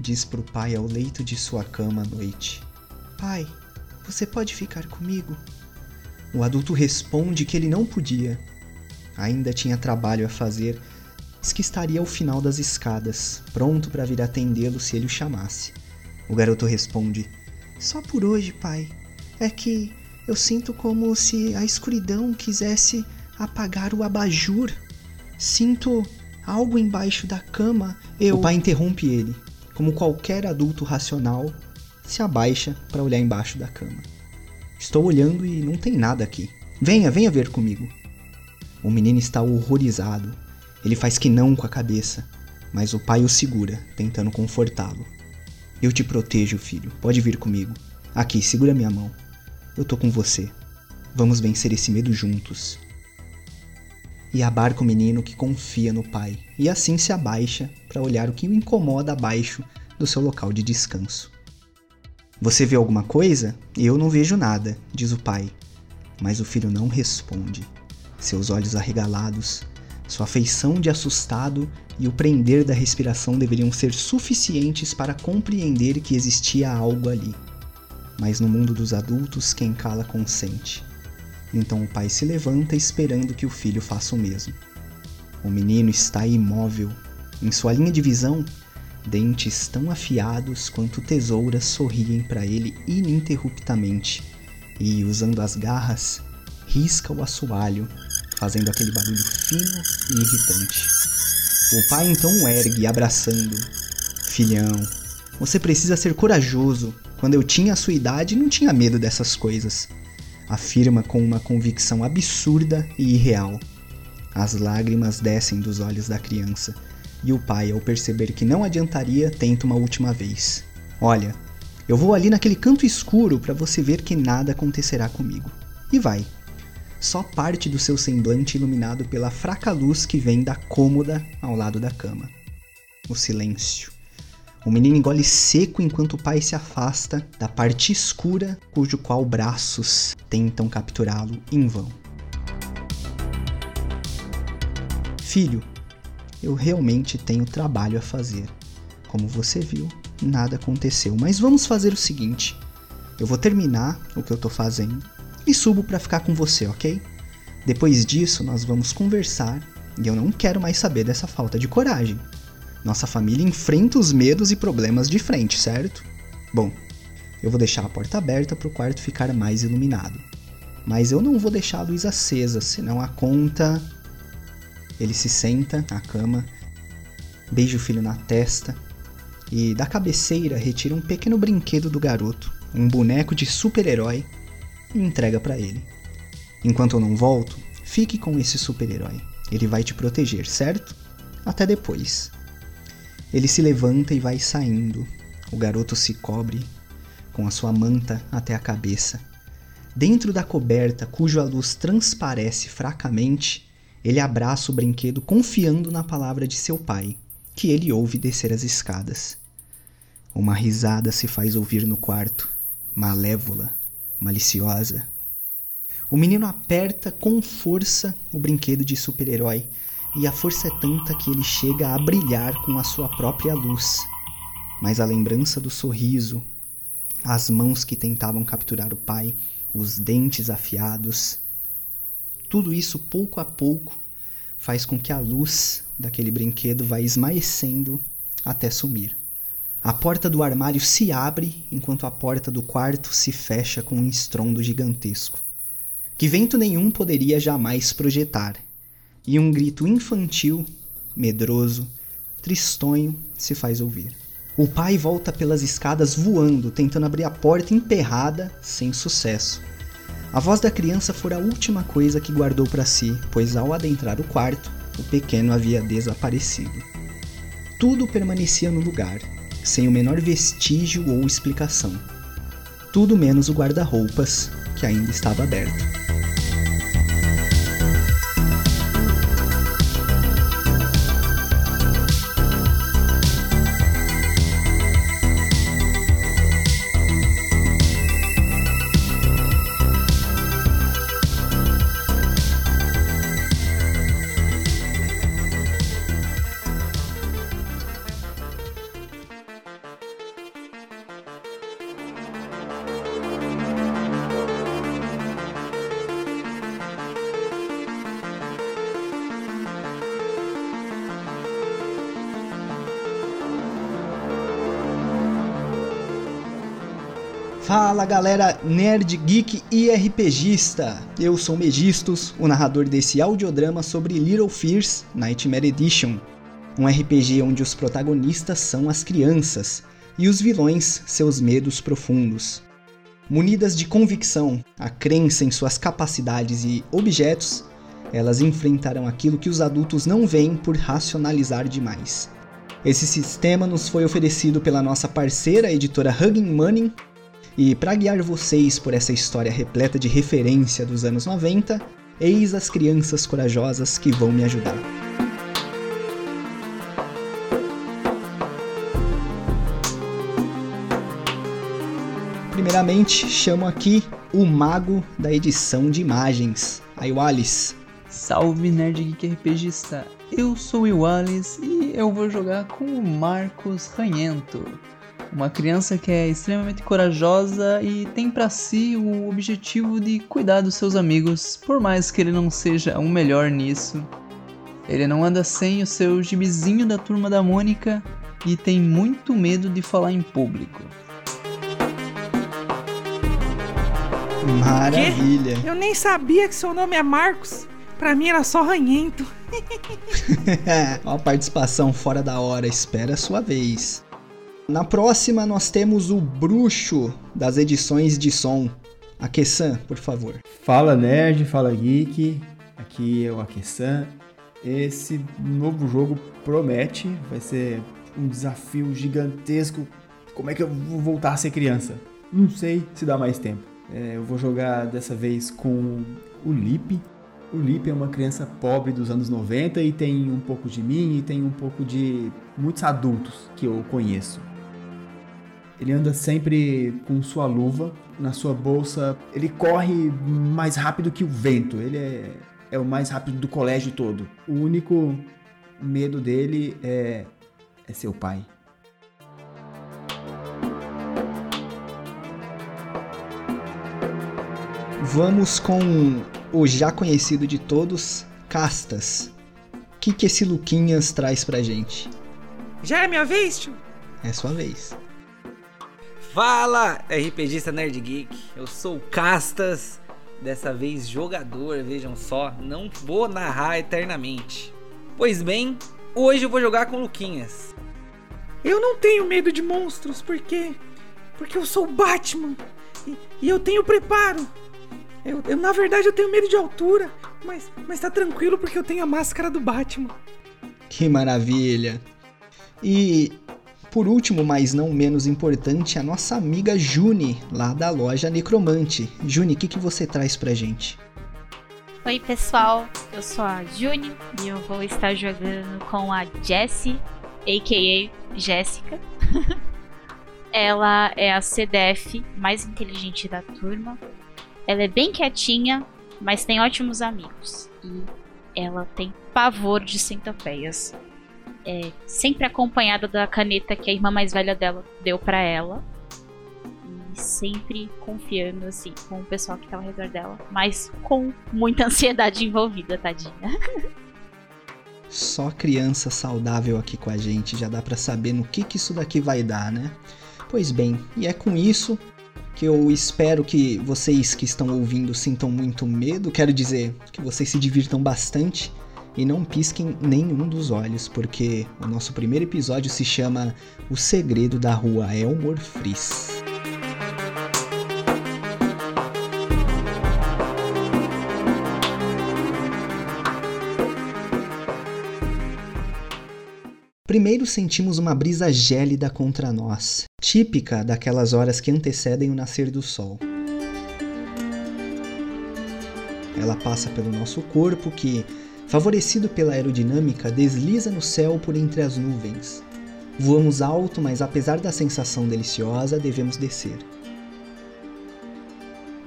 diz para o pai ao leito de sua cama à noite: Pai, você pode ficar comigo? O adulto responde que ele não podia. Ainda tinha trabalho a fazer, diz que estaria ao final das escadas, pronto para vir atendê-lo se ele o chamasse. O garoto responde: Só por hoje, pai. É que eu sinto como se a escuridão quisesse apagar o abajur. Sinto algo embaixo da cama. Eu... O pai interrompe ele. Como qualquer adulto racional, se abaixa para olhar embaixo da cama. Estou olhando e não tem nada aqui. Venha, venha ver comigo. O menino está horrorizado. Ele faz que não com a cabeça, mas o pai o segura, tentando confortá-lo. Eu te protejo, filho. Pode vir comigo. Aqui, segura minha mão. Eu tô com você. Vamos vencer esse medo juntos. E abarca o menino que confia no pai, e assim se abaixa para olhar o que o incomoda abaixo do seu local de descanso. Você vê alguma coisa? Eu não vejo nada, diz o pai. Mas o filho não responde. Seus olhos arregalados, sua feição de assustado e o prender da respiração deveriam ser suficientes para compreender que existia algo ali. Mas no mundo dos adultos, quem cala consente. Então o pai se levanta esperando que o filho faça o mesmo. O menino está imóvel. Em sua linha de visão, Dentes tão afiados quanto tesouras sorriem para ele ininterruptamente e, usando as garras, risca o assoalho, fazendo aquele barulho fino e irritante. O pai então o ergue, abraçando. Filhão, você precisa ser corajoso. Quando eu tinha a sua idade, não tinha medo dessas coisas. Afirma com uma convicção absurda e irreal. As lágrimas descem dos olhos da criança e o pai, ao perceber que não adiantaria, tenta uma última vez. Olha, eu vou ali naquele canto escuro para você ver que nada acontecerá comigo. E vai. Só parte do seu semblante iluminado pela fraca luz que vem da cômoda ao lado da cama. O silêncio. O menino engole seco enquanto o pai se afasta da parte escura cujo qual braços tentam capturá-lo em vão. Filho, eu realmente tenho trabalho a fazer. Como você viu, nada aconteceu. Mas vamos fazer o seguinte: eu vou terminar o que eu tô fazendo e subo para ficar com você, ok? Depois disso, nós vamos conversar e eu não quero mais saber dessa falta de coragem. Nossa família enfrenta os medos e problemas de frente, certo? Bom, eu vou deixar a porta aberta para o quarto ficar mais iluminado. Mas eu não vou deixar a luz acesa, senão a conta ele se senta na cama, beija o filho na testa e da cabeceira retira um pequeno brinquedo do garoto, um boneco de super-herói, e entrega para ele. Enquanto eu não volto, fique com esse super-herói. Ele vai te proteger, certo? Até depois. Ele se levanta e vai saindo. O garoto se cobre com a sua manta até a cabeça. Dentro da coberta, cuja luz transparece fracamente, ele abraça o brinquedo confiando na palavra de seu pai, que ele ouve descer as escadas. Uma risada se faz ouvir no quarto, malévola, maliciosa. O menino aperta com força o brinquedo de super-herói, e a força é tanta que ele chega a brilhar com a sua própria luz. Mas a lembrança do sorriso, as mãos que tentavam capturar o pai, os dentes afiados, tudo isso, pouco a pouco, faz com que a luz daquele brinquedo vá esmaecendo até sumir. A porta do armário se abre enquanto a porta do quarto se fecha com um estrondo gigantesco, que vento nenhum poderia jamais projetar, e um grito infantil, medroso, tristonho se faz ouvir. O pai volta pelas escadas voando, tentando abrir a porta emperrada, sem sucesso. A voz da criança fora a última coisa que guardou para si, pois ao adentrar o quarto, o pequeno havia desaparecido. Tudo permanecia no lugar, sem o menor vestígio ou explicação. Tudo menos o guarda-roupas, que ainda estava aberto. Fala galera nerd, geek e RPGista! Eu sou Megistos, o narrador desse audiodrama sobre Little Fears Nightmare Edition, um RPG onde os protagonistas são as crianças e os vilões seus medos profundos. Munidas de convicção, a crença em suas capacidades e objetos, elas enfrentarão aquilo que os adultos não veem por racionalizar demais. Esse sistema nos foi oferecido pela nossa parceira editora Hugging Money e para guiar vocês por essa história repleta de referência dos anos 90, eis as crianças corajosas que vão me ajudar. Primeiramente, chamo aqui o mago da edição de imagens, a. Salve Nerd Geek RPGista! Eu sou o Iwalis e eu vou jogar com o Marcos Ranhento, uma criança que é extremamente corajosa e tem para si o objetivo de cuidar dos seus amigos, por mais que ele não seja o melhor nisso. Ele não anda sem o seu gibizinho da turma da Mônica e tem muito medo de falar em público. Maravilha! Eu nem sabia que seu nome é Marcos. Pra mim era só ranhento. Uma participação fora da hora, espera a sua vez. Na próxima nós temos o bruxo das edições de som. Aquessan, por favor. Fala nerd, fala geek. Aqui é o Aquessan. Esse novo jogo promete, vai ser um desafio gigantesco. Como é que eu vou voltar a ser criança? Não sei se dá mais tempo. É, eu vou jogar dessa vez com o Lip. O Lip é uma criança pobre dos anos 90 e tem um pouco de mim e tem um pouco de muitos adultos que eu conheço. Ele anda sempre com sua luva na sua bolsa. Ele corre mais rápido que o vento. Ele é, é o mais rápido do colégio todo. O único medo dele é, é seu pai. Vamos com o já conhecido de todos, Castas. O que, que esse Luquinhas traz pra gente? Já é minha vez, tio? É sua vez. Fala, RPGista Nerd Geek. Eu sou o Castas, dessa vez jogador, vejam só, não vou narrar eternamente. Pois bem, hoje eu vou jogar com Luquinhas. Eu não tenho medo de monstros, porque porque eu sou o Batman e, e eu tenho preparo. Eu, eu, na verdade, eu tenho medo de altura, mas, mas tá tranquilo porque eu tenho a máscara do Batman. Que maravilha! E, por último, mas não menos importante, a nossa amiga Juni, lá da loja Necromante. Juni, o que, que você traz pra gente? Oi, pessoal, eu sou a Juni e eu vou estar jogando com a Jessie, a.k.a. Jéssica. Ela é a CDF mais inteligente da turma ela é bem quietinha, mas tem ótimos amigos. E ela tem pavor de centopeias. É sempre acompanhada da caneta que a irmã mais velha dela deu para ela. E sempre confiando, assim, com o pessoal que tá ao redor dela. Mas com muita ansiedade envolvida, tadinha. Só criança saudável aqui com a gente, já dá para saber no que, que isso daqui vai dar, né? Pois bem, e é com isso que eu espero que vocês que estão ouvindo sintam muito medo, quero dizer, que vocês se divirtam bastante e não pisquem nenhum dos olhos, porque o nosso primeiro episódio se chama O Segredo da Rua Elmore Fris. Primeiro sentimos uma brisa gélida contra nós, típica daquelas horas que antecedem o nascer do sol. Ela passa pelo nosso corpo que, favorecido pela aerodinâmica, desliza no céu por entre as nuvens. Voamos alto, mas apesar da sensação deliciosa, devemos descer.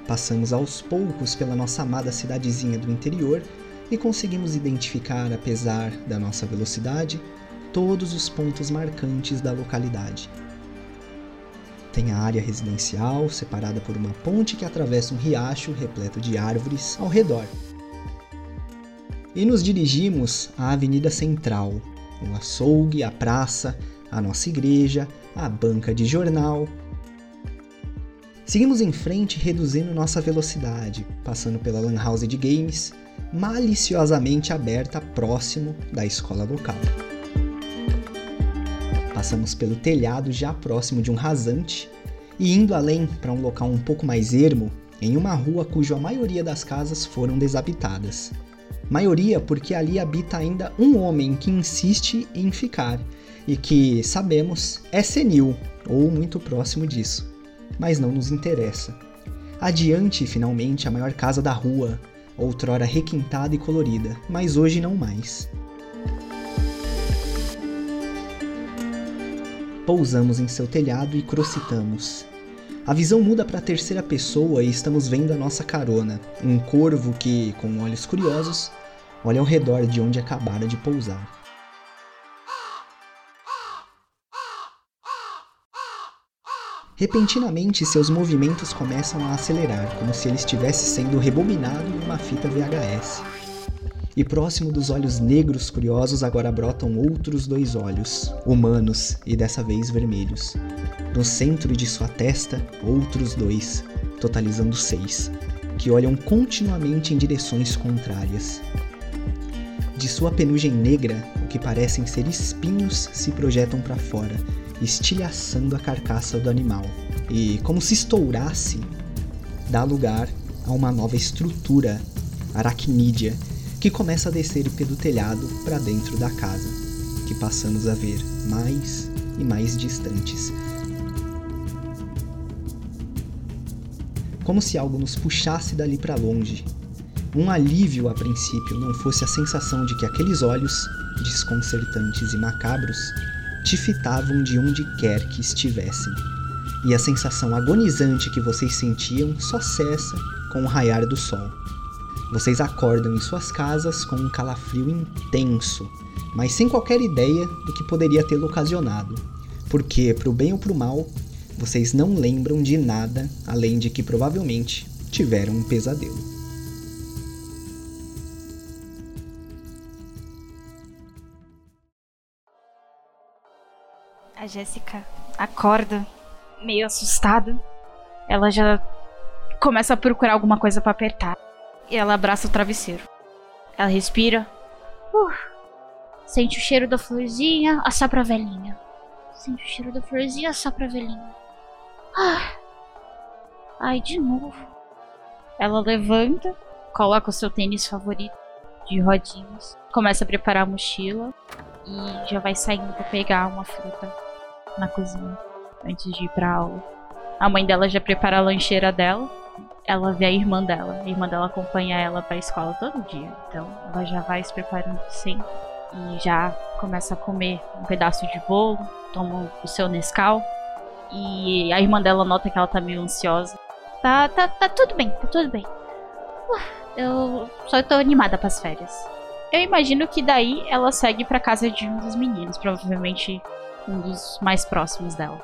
Passamos aos poucos pela nossa amada cidadezinha do interior e conseguimos identificar, apesar da nossa velocidade, todos os pontos marcantes da localidade. Tem a área residencial, separada por uma ponte que atravessa um riacho repleto de árvores ao redor. E nos dirigimos à Avenida Central, o açougue, a praça, a nossa igreja, a banca de jornal. Seguimos em frente reduzindo nossa velocidade, passando pela Lan House de Games, maliciosamente aberta próximo da escola local. Passamos pelo telhado já próximo de um rasante e indo além para um local um pouco mais ermo, em uma rua cuja maioria das casas foram desabitadas. Maioria porque ali habita ainda um homem que insiste em ficar e que, sabemos, é senil ou muito próximo disso, mas não nos interessa. Adiante, finalmente, a maior casa da rua, outrora requintada e colorida, mas hoje não mais. Pousamos em seu telhado e crocitamos. A visão muda para a terceira pessoa e estamos vendo a nossa carona, um corvo que, com olhos curiosos, olha ao redor de onde acabara de pousar. Repentinamente, seus movimentos começam a acelerar, como se ele estivesse sendo rebobinado em uma fita VHS. E próximo dos olhos negros curiosos agora brotam outros dois olhos, humanos e dessa vez vermelhos. No centro de sua testa, outros dois, totalizando seis, que olham continuamente em direções contrárias. De sua penugem negra, o que parecem ser espinhos se projetam para fora, estilhaçando a carcaça do animal. E, como se estourasse, dá lugar a uma nova estrutura aracnídea que começa a descer pelo telhado para dentro da casa, que passamos a ver mais e mais distantes. Como se algo nos puxasse dali para longe. Um alívio a princípio não fosse a sensação de que aqueles olhos, desconcertantes e macabros, te fitavam de onde quer que estivessem. E a sensação agonizante que vocês sentiam só cessa com o raiar do sol. Vocês acordam em suas casas com um calafrio intenso, mas sem qualquer ideia do que poderia tê-lo ocasionado. Porque, pro bem ou pro mal, vocês não lembram de nada além de que provavelmente tiveram um pesadelo. A Jéssica acorda, meio assustada. Ela já começa a procurar alguma coisa para apertar. E ela abraça o travesseiro. Ela respira. Uh, sente o cheiro da florzinha, assopra a velhinha. Sente o cheiro da florzinha, assopra a velhinha. Ah. Ai, de novo. Ela levanta, coloca o seu tênis favorito de rodinhas, começa a preparar a mochila e já vai saindo para pegar uma fruta na cozinha antes de ir pra aula. A mãe dela já prepara a lancheira dela ela vê a irmã dela. A irmã dela acompanha ela pra escola todo dia. Então ela já vai se preparando sim. E já começa a comer um pedaço de bolo, toma o seu Nescau. E a irmã dela nota que ela tá meio ansiosa. Tá, tá, tá tudo bem, tá tudo bem. Eu só tô animada pras férias. Eu imagino que daí ela segue pra casa de um dos meninos, provavelmente um dos mais próximos dela.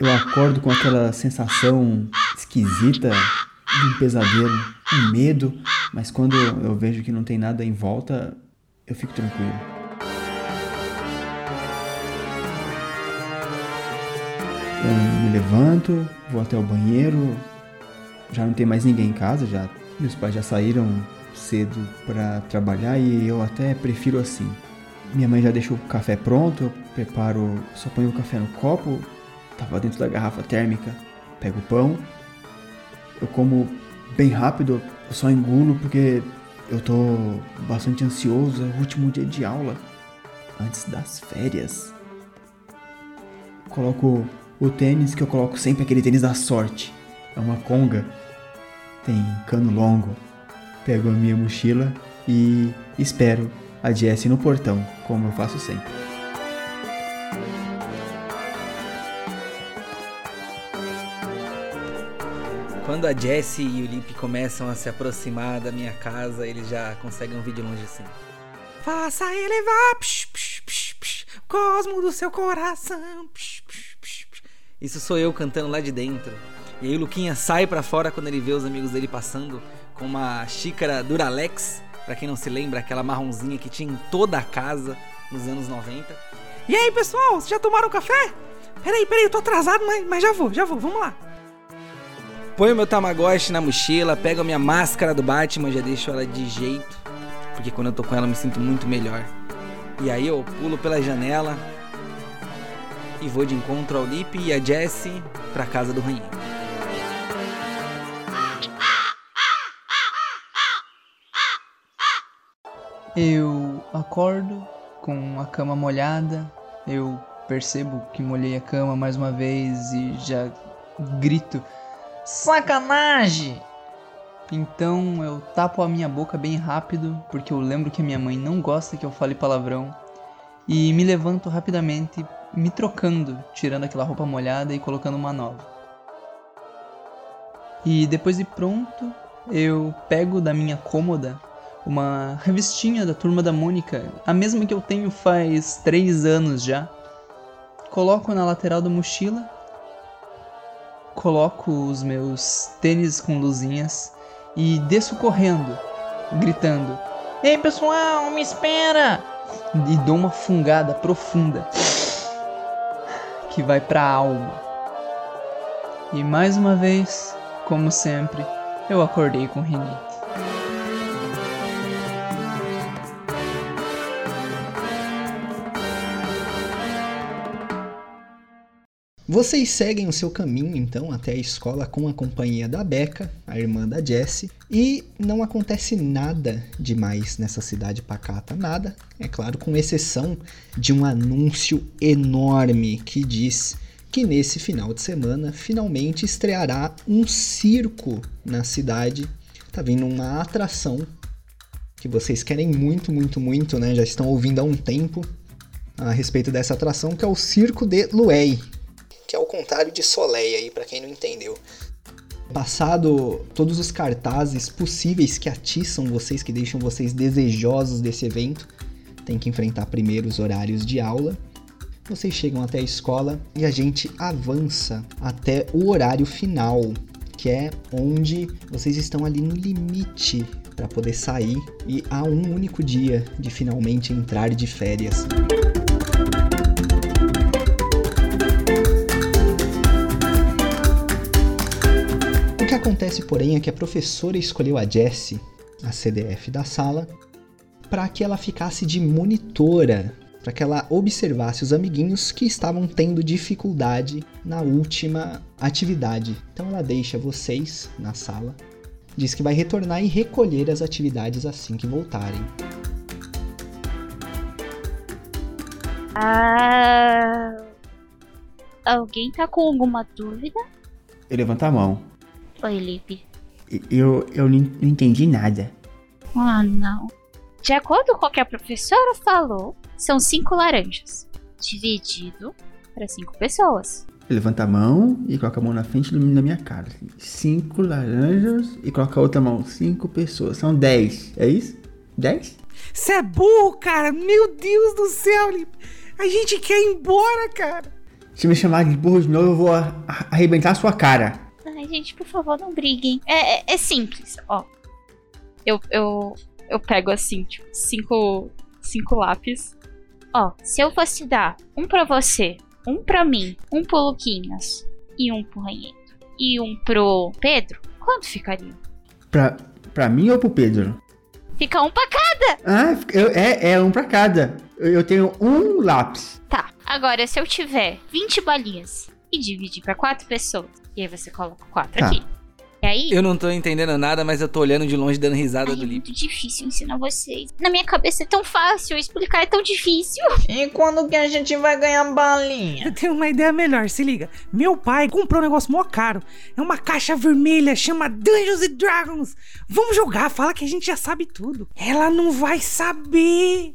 Eu acordo com aquela sensação esquisita de um pesadelo, um medo, mas quando eu vejo que não tem nada em volta, eu fico tranquilo. Eu me levanto, vou até o banheiro, já não tem mais ninguém em casa, já meus pais já saíram cedo para trabalhar e eu até prefiro assim. Minha mãe já deixou o café pronto, eu preparo, só ponho o café no copo, Tava dentro da garrafa térmica. Pego o pão. Eu como bem rápido, eu só engulo porque eu tô bastante ansioso. É o último dia de aula. Antes das férias. Coloco o tênis que eu coloco sempre aquele tênis da sorte. É uma conga. Tem cano longo. Pego a minha mochila e espero a Jessie no portão, como eu faço sempre. Quando a Jessie e o Lip começam a se aproximar da minha casa, eles já conseguem ouvir de longe assim. Faça elevar psh, psh, psh, psh, cosmo do seu coração. Psh, psh, psh, psh. Isso sou eu cantando lá de dentro. E aí o Luquinha sai pra fora quando ele vê os amigos dele passando com uma xícara Duralex, pra quem não se lembra, aquela marronzinha que tinha em toda a casa nos anos 90. E aí, pessoal, já tomaram café? Peraí, peraí, eu tô atrasado, mas, mas já vou, já vou, vamos lá. Põe meu Tamagotchi na mochila, pego a minha máscara do Batman, já deixo ela de jeito. Porque quando eu tô com ela eu me sinto muito melhor. E aí eu pulo pela janela e vou de encontro ao Lip e a Jessie pra casa do Ranhinho. Eu acordo com a cama molhada, eu percebo que molhei a cama mais uma vez e já grito: Sacanagem! Então eu tapo a minha boca bem rápido, porque eu lembro que a minha mãe não gosta que eu fale palavrão, e me levanto rapidamente, me trocando, tirando aquela roupa molhada e colocando uma nova. E depois de pronto, eu pego da minha cômoda uma revistinha da turma da Mônica, a mesma que eu tenho faz três anos já. Coloco na lateral da mochila, coloco os meus tênis com luzinhas e desço correndo, gritando: Ei pessoal, me espera! E dou uma fungada profunda que vai pra alma. E mais uma vez, como sempre, eu acordei com rinite. Vocês seguem o seu caminho então até a escola com a companhia da Becca, a irmã da Jessie, e não acontece nada demais nessa cidade pacata, nada, é claro, com exceção de um anúncio enorme que diz que nesse final de semana finalmente estreará um circo na cidade. Tá vindo uma atração que vocês querem muito, muito, muito, né? Já estão ouvindo há um tempo a respeito dessa atração, que é o Circo de Luey, que é o contrário de Soleil aí, para quem não entendeu. Passado todos os cartazes possíveis que atiçam vocês, que deixam vocês desejosos desse evento, tem que enfrentar primeiro os horários de aula. Vocês chegam até a escola e a gente avança até o horário final, que é onde vocês estão ali no limite para poder sair e há um único dia de finalmente entrar de férias. Acontece, porém, é que a professora escolheu a Jessie, a CDF da sala, para que ela ficasse de monitora, para que ela observasse os amiguinhos que estavam tendo dificuldade na última atividade. Então ela deixa vocês na sala, diz que vai retornar e recolher as atividades assim que voltarem. Ah. Alguém tá com alguma dúvida? Eu levanto a mão. Oi, Lipe. Eu, eu não entendi nada. Ah, não. De acordo com o que a professora falou, são cinco laranjas. Dividido para cinco pessoas. Eu levanto a mão e coloco a mão na frente do menino na minha cara. assim. Cinco laranjas e coloco a outra mão. Cinco pessoas. São dez. É isso? Dez? Você é burro, cara. Meu Deus do céu, Lipe. A gente quer ir embora, cara. Se me chamar de burro de novo, eu vou arrebentar a sua cara. Ai, gente, por favor, não briguem. É, é- é simples, ó. Eu, eu, eu pego assim, tipo, cinco, cinco lápis. Ó, se eu fosse dar um pra você, um pra mim, um pro Luquinhas e um pro Ranhento e um pro Pedro, quanto ficaria? Pra, pra mim ou pro Pedro? Fica um pra cada! Ah, eu- é, é um pra cada. Eu, eu tenho um lápis. Tá, agora se eu tiver 20 balinhas e dividir pra quatro pessoas, e aí você coloca quatro Tá. aqui. E aí, Eu não tô entendendo nada, mas eu tô olhando de longe dando risada Ai, do é Lip. muito difícil ensinar vocês. Na minha cabeça é tão fácil, explicar é tão difícil. E quando que a gente vai ganhar balinha? Eu tenho uma ideia melhor, se liga. Meu pai comprou um negócio mó caro. É uma caixa vermelha, chama Dungeons and Dragons. Vamos jogar, fala que a gente já sabe tudo. Ela não vai saber.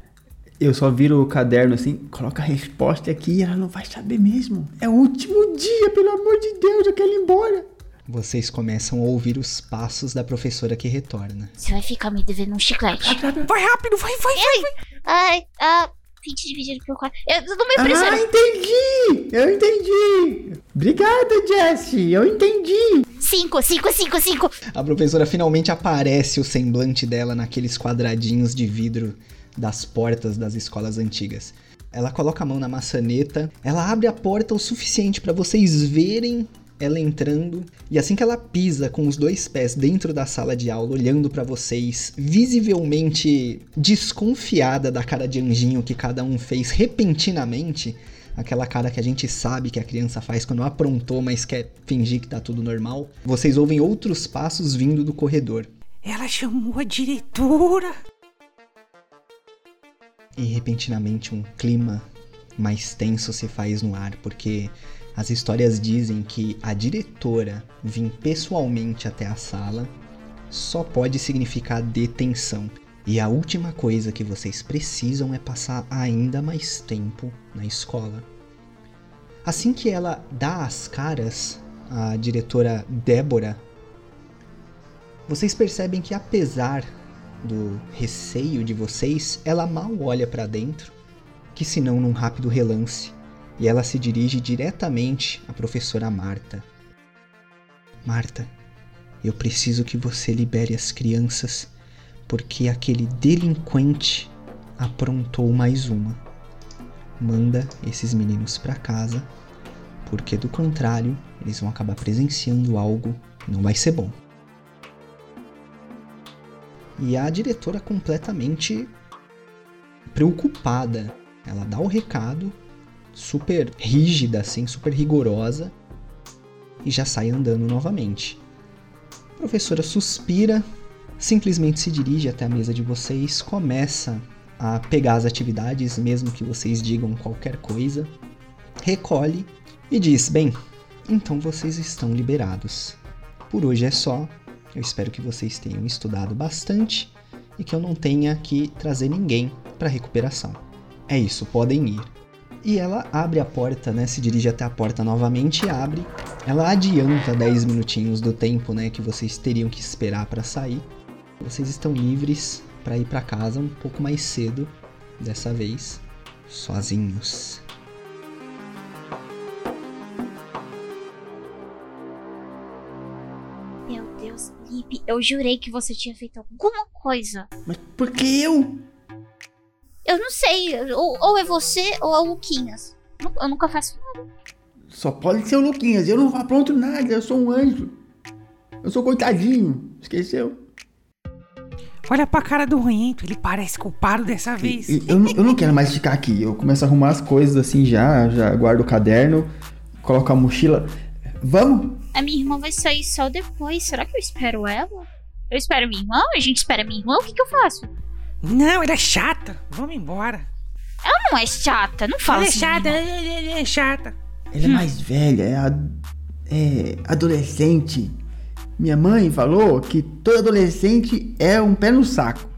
Eu só viro o caderno assim, coloca a resposta aqui e ela não vai saber mesmo. É o último dia, pelo amor de Deus, eu quero ir embora. Vocês começam a ouvir os passos da professora que retorna. Você vai ficar me devendo um chiclete. Vai rápido, vai, vai, vai. vai. Ai, ah, 20 dividido por 4. Eu não me Ah, impressiona. entendi! Eu entendi! Obrigada, Jessie, eu entendi! 5, 5, 5, 5. A professora finalmente aparece o semblante dela naqueles quadradinhos de vidro das portas das escolas antigas. Ela coloca a mão na maçaneta, ela abre a porta o suficiente para vocês verem ela entrando, e assim que ela pisa com os dois pés dentro da sala de aula, olhando para vocês, visivelmente desconfiada da cara de anjinho que cada um fez repentinamente, aquela cara que a gente sabe que a criança faz quando aprontou, mas quer fingir que tá tudo normal, vocês ouvem outros passos vindo do corredor. Ela chamou a diretora. E repentinamente um clima mais tenso se faz no ar, porque as histórias dizem que a diretora vir pessoalmente até a sala só pode significar detenção. E a última coisa que vocês precisam é passar ainda mais tempo na escola. Assim que ela dá as caras, a diretora Débora, vocês percebem que apesar do receio de vocês, ela mal olha para dentro, que senão num rápido relance e ela se dirige diretamente à professora Marta. Marta, eu preciso que você libere as crianças, porque aquele delinquente aprontou mais uma. Manda esses meninos para casa, porque do contrário, eles vão acabar presenciando algo que não vai ser bom. E a diretora completamente preocupada, ela dá o recado super rígida, assim, super rigorosa, e já sai andando novamente. A professora suspira, simplesmente se dirige até a mesa de vocês, começa a pegar as atividades, mesmo que vocês digam qualquer coisa, recolhe e diz: Bem, então vocês estão liberados. Por hoje é só. Eu espero que vocês tenham estudado bastante e que eu não tenha que trazer ninguém para recuperação. É isso, podem ir. E ela abre a porta, né? Se dirige até a porta novamente e abre. Ela adianta 10 minutinhos do tempo, né, que vocês teriam que esperar para sair. Vocês estão livres para ir para casa um pouco mais cedo, dessa vez, sozinhos. Deus, Lipe, eu jurei que você tinha feito alguma coisa. Mas por que eu? Eu não sei, ou, ou é você ou é o Luquinhas. Eu nunca faço nada. Só pode ser o Luquinhas. Eu não apronto nada, eu sou um anjo. Eu sou coitadinho. Esqueceu? Olha pra cara do Ranhento, ele parece culpado dessa vez. Eu, não- eu não quero mais ficar aqui. Eu começo a arrumar as coisas assim já, já guardo o caderno, coloco a mochila. Vamos? A minha irmã vai sair só depois. Será que eu espero ela? Eu espero minha irmã? A gente espera minha irmã? O que, que eu faço? Não, ela é chata. Vamos embora. Ela não é chata, não fala ela é assim. chata, ela é, ela é chata. Ela é mais velha, é, a- é adolescente. Minha mãe falou que todo adolescente é um pé no saco.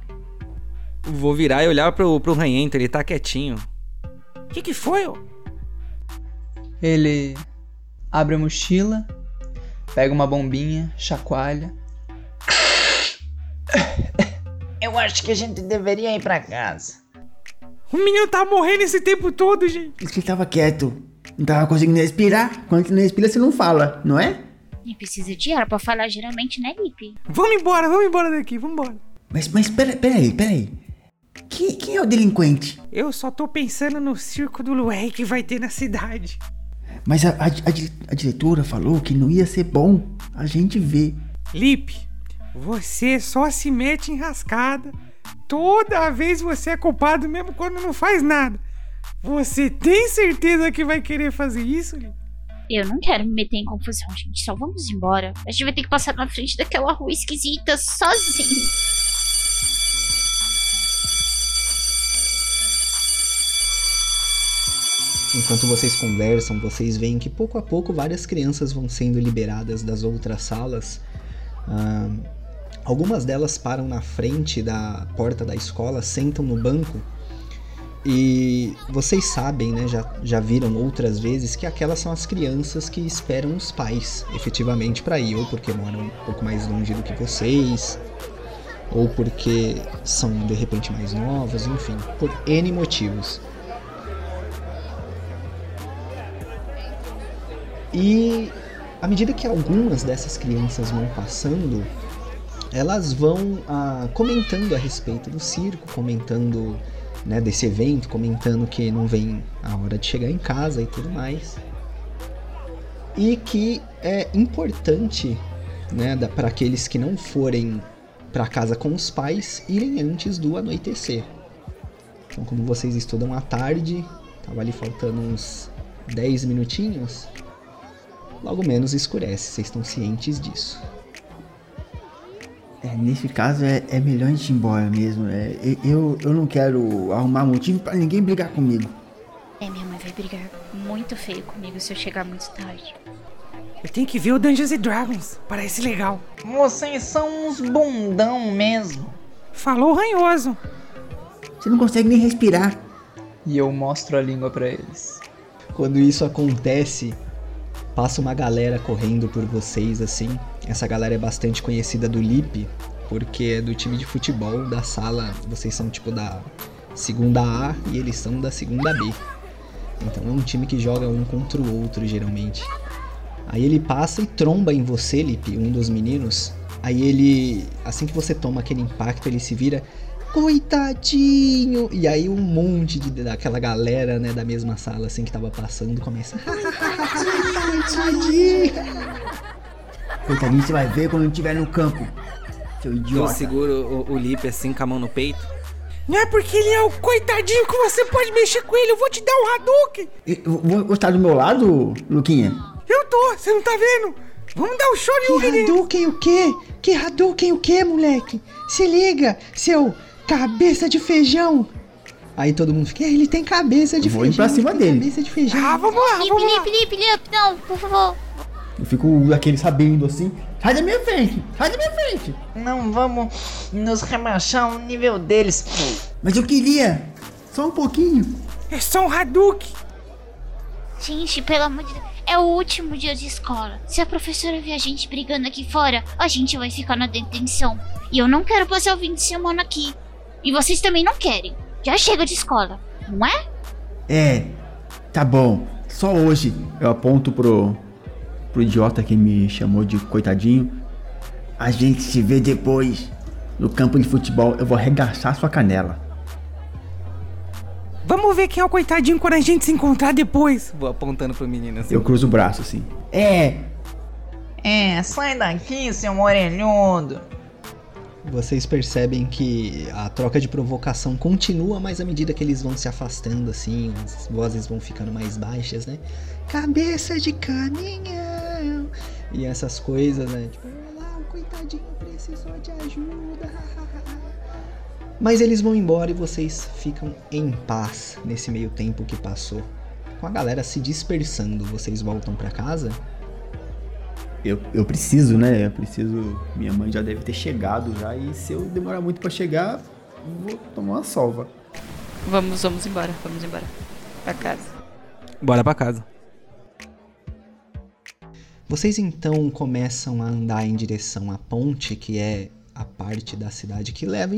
Vou virar e olhar pro, pro ranhento, ele tá quietinho. O que, que foi? Ele abre a mochila, pega uma bombinha, chacoalha. Eu acho que a gente deveria ir pra casa. O menino tá morrendo esse tempo todo, gente. Que ele tava quieto. Não tava conseguindo respirar. Quando você não respira, você não fala, não é? Nem precisa de ar pra falar geralmente, né, Lipe? Vamos embora, vamos embora daqui, vamos embora. Mas, mas pera, pera aí, pera aí. Quem, quem é o delinquente? Eu só tô pensando no circo do Lué que vai ter na cidade. Mas a, a, a di- a diretora falou que não ia ser bom a gente ver. Lipe, você só se mete em rascada. Toda vez você é culpado, mesmo quando não faz nada. Você tem certeza que vai querer fazer isso, Lipe? Eu não quero me meter em confusão, gente. Só vamos embora. A gente vai ter que passar na frente daquela rua esquisita sozinho. Enquanto vocês conversam, vocês veem que pouco a pouco várias crianças vão sendo liberadas das outras salas. Algumas delas param na frente da porta da escola, sentam no banco. E vocês sabem, né, já, já viram outras vezes que aquelas são as crianças que esperam os pais efetivamente para ir, ou porque moram um pouco mais longe do que vocês, ou porque são de repente mais novas, enfim, por N motivos. E à medida que algumas dessas crianças vão passando, elas vão ah, comentando a respeito do circo, comentando né, desse evento, comentando que não vem a hora de chegar em casa e tudo mais. E que é importante né, para aqueles que não forem para casa com os pais irem antes do anoitecer. Então, como vocês estudam à tarde, tava ali faltando uns 10 minutinhos, logo menos escurece, vocês estão cientes disso. É, nesse caso é, é melhor a gente ir embora mesmo. É, eu, eu não quero arrumar motivo pra ninguém brigar comigo. É, minha mãe vai brigar muito feio comigo se eu chegar muito tarde. Eu tenho que ver o Dungeons and Dragons. Parece legal. Vocês são uns bundão mesmo. Falou ranhoso. Você não consegue nem respirar. E eu mostro a língua pra eles. Quando isso acontece, passa uma galera correndo por vocês assim. Essa galera é bastante conhecida do Lip, porque é do time de futebol da sala. Vocês são tipo da segunda A e eles são da segunda B. Então é um time que joga um contra o outro geralmente. Aí ele passa e tromba em você, Lip, um dos meninos. Aí ele, assim que você toma aquele impacto, ele se vira, coitadinho. E aí um monte de, daquela galera, né, da mesma sala, assim, que tava passando, começa, coitadinho. Coitadinho, você vai ver quando eu estiver no campo. Seu Eu idiota. seguro o, o Lip assim com a mão no peito. Não é porque ele é o coitadinho que você pode mexer com ele. Eu vou te dar um Hadouken. Eu vou estar do meu lado, Luquinha? Eu tô, você não tá vendo? Vamos dar um show de Que. Hadouken o quê? Que Hadouken o quê, moleque? Se liga, seu cabeça de feijão. Aí todo mundo fica, "É, ele tem cabeça de Vou feijão. ir pra cima dele." Cabeça de feijão. Ah, vamos lá, vamos lá. Lip, Lip, Lip, não, por favor. Eu fico daquele sabendo assim. Sai da minha frente! Sai da minha frente! Não vamos nos rebaixar ao nível deles. Mas eu queria! Só um pouquinho! É só um Hadouken. Gente, pelo amor de Deus. É o último dia de escola. Se a professora ver a gente brigando aqui fora, a gente vai ficar na detenção. E eu não quero passar o fim de semana aqui. E vocês também não querem. Já chega de escola, não é? É, tá bom. Só hoje. Eu aponto pro. pro idiota que me chamou de coitadinho. A gente se vê depois. No campo de futebol, eu vou arregaçar sua canela. Vamos ver quem é o coitadinho quando a gente se encontrar depois. Vou apontando pro menino assim. Eu cruzo o braço assim. É, É, sai daqui, seu orelhudo. Vocês percebem que a troca de provocação continua, mas à medida que eles vão se afastando, assim, as vozes vão ficando mais baixas, né? Cabeça de caminhão! E essas coisas, né? Tipo, lá, o coitadinho precisou de ajuda. Mas eles vão embora e vocês ficam em paz nesse meio tempo que passou. Com a galera se dispersando, vocês voltam pra casa? Eu, eu preciso, né? Eu preciso. Minha mãe já deve ter chegado já. E se eu demorar muito pra chegar, vou tomar uma solva. Vamos, vamos embora, vamos embora. Pra casa. Bora pra casa. Vocês então começam a andar em direção à ponte, que é a parte da cidade que leva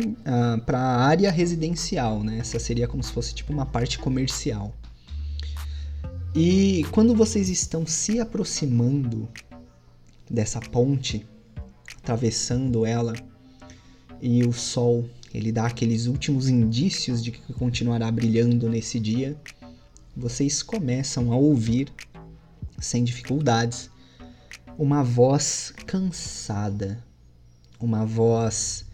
para a área residencial, né? Essa seria como se fosse tipo uma parte comercial. E quando vocês estão se aproximando dessa ponte, atravessando ela, e o sol ele dá aqueles últimos indícios de que continuará brilhando nesse dia, vocês começam a ouvir, sem dificuldades, uma voz cansada, uma voz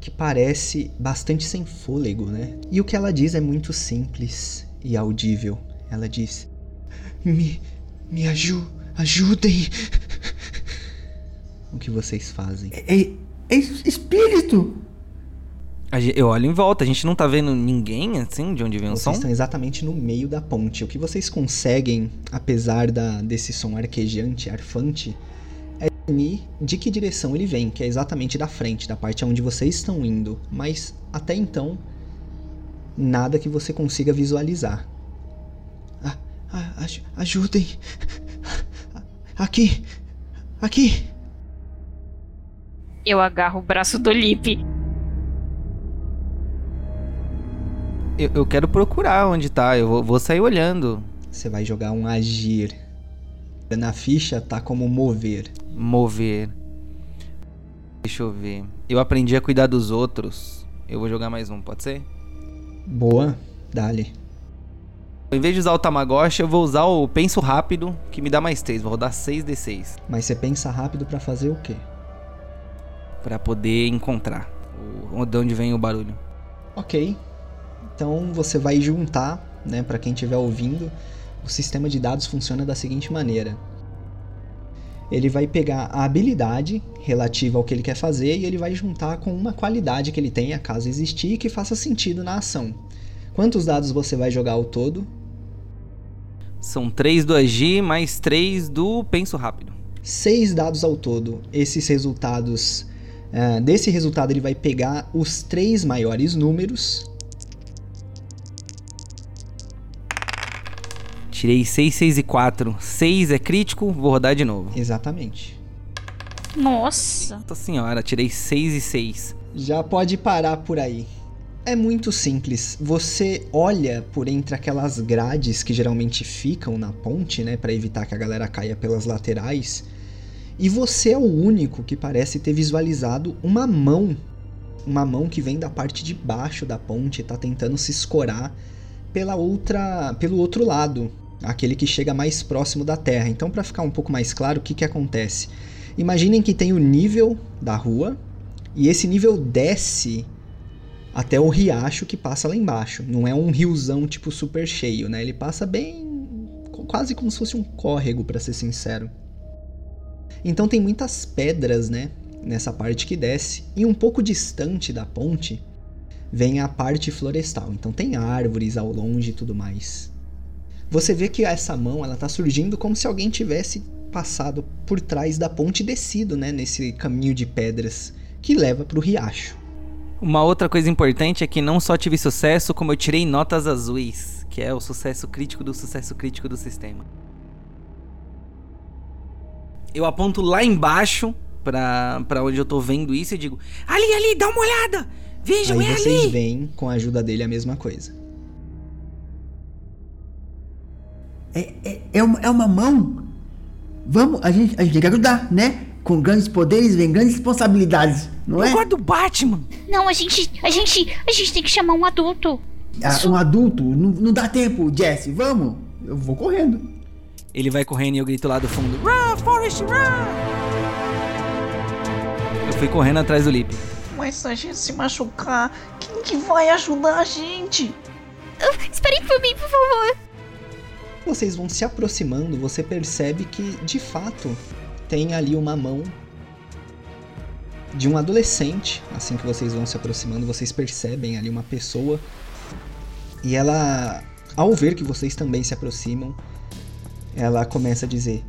que parece bastante sem fôlego, né? E o que ela diz é muito simples e audível. Ela diz: Me, me aju, ajudem. o que vocês fazem? É, é espírito! A gen- Eu olho em volta, a gente não tá vendo ninguém assim de onde vem o Vocês som? estão exatamente no meio da ponte. O que vocês conseguem, apesar da, desse som arquejante, arfante, é discernir de que direção ele vem, que é exatamente da frente, da parte onde vocês estão indo. Mas até então, nada que você consiga visualizar. Ah, ah, aj- ajudem! Aqui! Aqui! Eu agarro o braço do Lip. Eu, eu quero procurar onde tá, eu vou, vou sair olhando. Você vai jogar um agir. Na ficha tá como mover. Mover. Deixa eu ver. Eu aprendi a cuidar dos outros. Eu vou jogar mais um, pode ser? Boa, dale. Em vez de usar o Tamagotchi, eu vou usar o Penso Rápido, que me dá mais 3. Vou rodar 6d6. Mas você pensa rápido pra fazer o quê? Pra poder encontrar o, de onde vem o barulho. Ok. Então você vai juntar, né, para quem estiver ouvindo, o sistema de dados funciona da seguinte maneira. Ele vai pegar a habilidade relativa ao que ele quer fazer e ele vai juntar com uma qualidade que ele tenha, caso existir, que faça sentido na ação. Quantos dados você vai jogar ao todo? São 3 do Agir mais 3 do Penso Rápido. 6 dados ao todo. Esses resultados. Uh, desse resultado, ele vai pegar os três maiores números. Tirei 6, 6 e 4. 6 é crítico, vou rodar de novo. Exatamente. Nossa. Nossa senhora, tirei 6 e 6. Já pode parar por aí. É muito simples. Você olha por entre aquelas grades que geralmente ficam na ponte, né, para evitar que a galera caia pelas laterais, e você é o único que parece ter visualizado uma mão, uma mão que vem da parte de baixo da ponte tá tentando se escorar pela outra, pelo outro lado, aquele que chega mais próximo da terra. Então, para ficar um pouco mais claro, o que que acontece? Imaginem que tem o nível da rua e esse nível desce até o riacho que passa lá embaixo. Não é um riozão tipo super cheio, né? Ele passa bem quase como se fosse um córrego, para ser sincero. Então tem muitas pedras, né, nessa parte que desce, e um pouco distante da ponte vem a parte florestal. Então tem árvores ao longe e tudo mais. Você vê que essa mão, ela tá surgindo como se alguém tivesse passado por trás da ponte e descido, né, nesse caminho de pedras que leva para o riacho. Uma outra coisa importante é que não só tive sucesso, como eu tirei notas azuis, que é o sucesso crítico do sucesso crítico do sistema. Eu aponto lá embaixo pra, pra onde eu tô vendo isso e digo: Ali, ali, dá uma olhada! Vejam, Aí é vocês ali! veem, com a ajuda dele, a mesma coisa. É, é, é, uma, é uma mão? Vamos, a gente, a gente tem que ajudar, né? Com grandes poderes vem grandes responsabilidades, não Eu é? gosto do Batman. Não, a gente, a gente, a gente tem que chamar um adulto. Ah, um adulto, não, não dá tempo, Jesse, vamos? Eu vou correndo. Ele vai correndo e eu grito lá do fundo. Run, Forrest, run! Eu fui correndo atrás do Lip. Mas se a gente se machucar, quem que vai ajudar a gente? Ah, Esperem por mim, por favor. Vocês vão se aproximando, você percebe que, de fato, tem ali uma mão de um adolescente. Assim que vocês vão se aproximando, vocês percebem ali uma pessoa. E ela, ao ver que vocês também se aproximam, ela começa a dizer: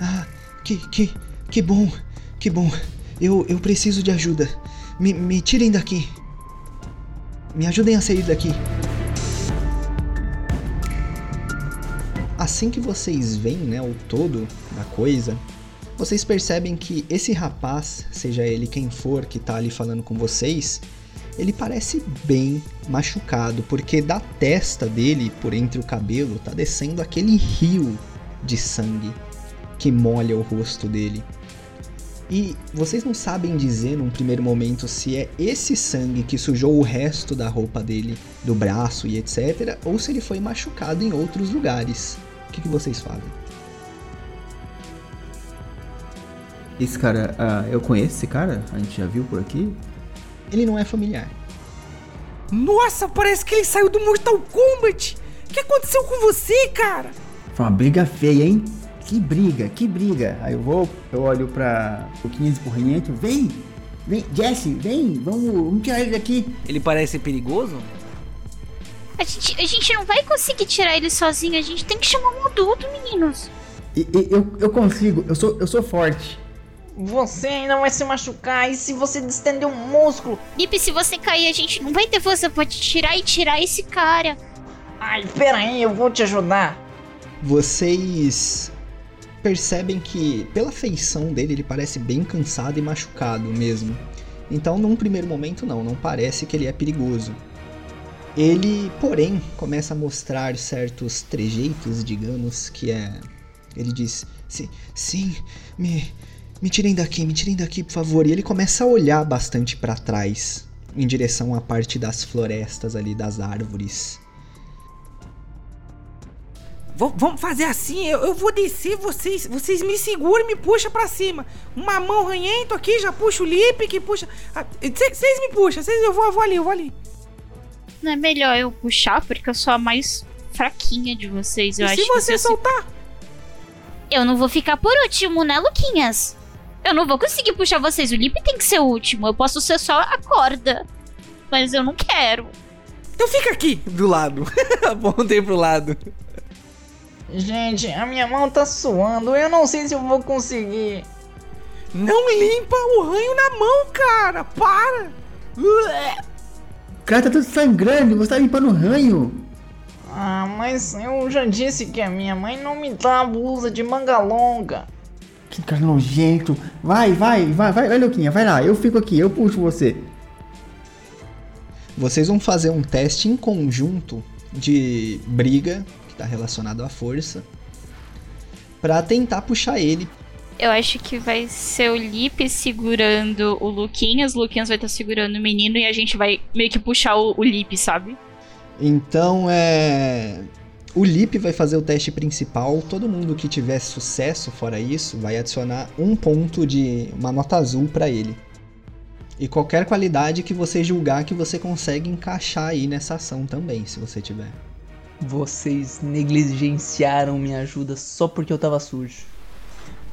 Ah, que, que, que bom, que bom. Eu, eu preciso de ajuda. Me, me tirem daqui. Me ajudem a sair daqui. Assim que vocês veem né, o todo da coisa, vocês percebem que esse rapaz, seja ele quem for que tá ali falando com vocês, ele parece bem machucado, porque da testa dele, por entre o cabelo, tá descendo aquele rio de sangue que molha o rosto dele. E vocês não sabem dizer num primeiro momento se é esse sangue que sujou o resto da roupa dele, do braço e etc, ou se ele foi machucado em outros lugares. O que, que vocês fazem? Esse cara, ah, eu conheço esse cara? A gente já viu por aqui? Ele não é familiar. Nossa, parece que ele saiu do Mortal Kombat. O que aconteceu com você, cara? Foi uma briga feia, hein? Que briga, que briga. Aí eu vou, eu olho pra o 15 porrinhento. Vem, vem, Jesse, vem, vamos, vamos tirar ele daqui. Ele parece perigoso? A gente, a gente não vai conseguir tirar ele sozinho. A gente tem que chamar um adulto, meninos. E, e- eu, eu consigo, eu sou, eu sou forte. Você ainda vai se machucar e se você distender um músculo? Lip, se você cair, a gente não vai ter força pra te tirar e tirar esse cara. Ai, pera aí, eu vou te ajudar. Vocês percebem que, pela feição dele, ele parece bem cansado e machucado mesmo. Então, num primeiro momento, não, não parece que ele é perigoso. Ele, porém, começa a mostrar certos trejeitos, digamos, que é. Ele diz: Sim, sim, me, Me tirem daqui, me tirem daqui, por favor. E ele começa a olhar bastante para trás, em direção à parte das florestas ali, das árvores. V- vamos fazer assim, eu, eu vou descer, vocês vocês me seguram e me puxam pra cima. Uma mão ranhento aqui, já puxa o lip, que puxa... Vocês me puxam, cês, eu, vou, eu vou ali, eu vou ali. Não é melhor eu puxar, porque eu sou a mais fraquinha de vocês. Eu e acho se você soltar? Eu não vou ficar por último, né, Luquinhas? Eu não vou conseguir puxar vocês. O Lip tem que ser o último. Eu posso ser só a corda. Mas eu não quero. Então fica aqui. Do lado. Apontei pro lado. Gente, a minha mão tá suando. Eu não sei se eu vou conseguir. Não limpa o ranho na mão, cara. Para. O cara tá todo sangrando, você tá limpando o ranho. Ah, mas eu já disse que a minha mãe não me dá blusa de manga longa. Que cara nojento. Vai, vai, vai, vai, vai, Luquinha, vai lá. Eu fico aqui, eu puxo você. Vocês vão fazer um teste em conjunto de briga, que tá relacionado à força, pra tentar puxar ele. Eu acho que vai ser o Lip segurando o Luquinhas. O Luquinhas vai estar segurando o menino e a gente vai meio que puxar o, o Lip, sabe? Então é. O Lip vai fazer o teste principal. Todo mundo que tiver sucesso fora isso vai adicionar um ponto de uma nota azul pra ele. E qualquer qualidade que você julgar que você consegue encaixar aí nessa ação também, se você tiver. Vocês negligenciaram minha ajuda só porque eu tava sujo.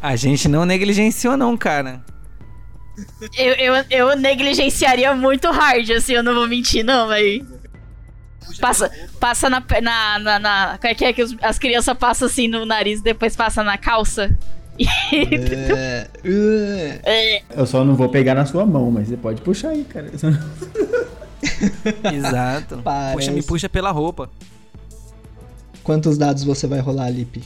A gente não negligenciou, não, cara. Eu, eu, eu negligenciaria muito hard, assim, eu não vou mentir, não, véi. Passa, passa na, na, na, na. Como é que é que os- as crianças passam assim no nariz e depois passa na calça? É, É, Eu só não vou pegar na sua mão, mas você pode puxar aí, cara. Exato. Parece. Puxa, me puxa pela roupa. quantos dados você vai rolar, Lip?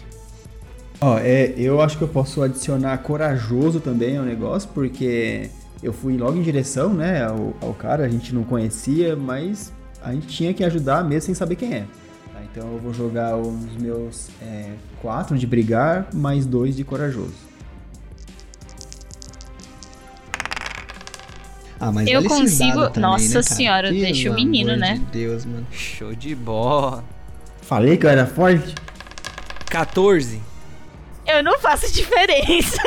Ó, é, eu acho que eu posso adicionar corajoso também ao negócio, porque eu fui logo em direção, né, ao, ao cara, a gente não conhecia, mas a gente tinha que ajudar mesmo sem saber quem é. Tá, então eu vou jogar os meus é, quatro de brigar, mais dois de corajoso. Ah, mas Eu consigo- também, Nossa né, senhora, deixa o menino, amor né? de Deus, mano. Show de bola. Falei que eu era forte. 14. eu não faço diferença.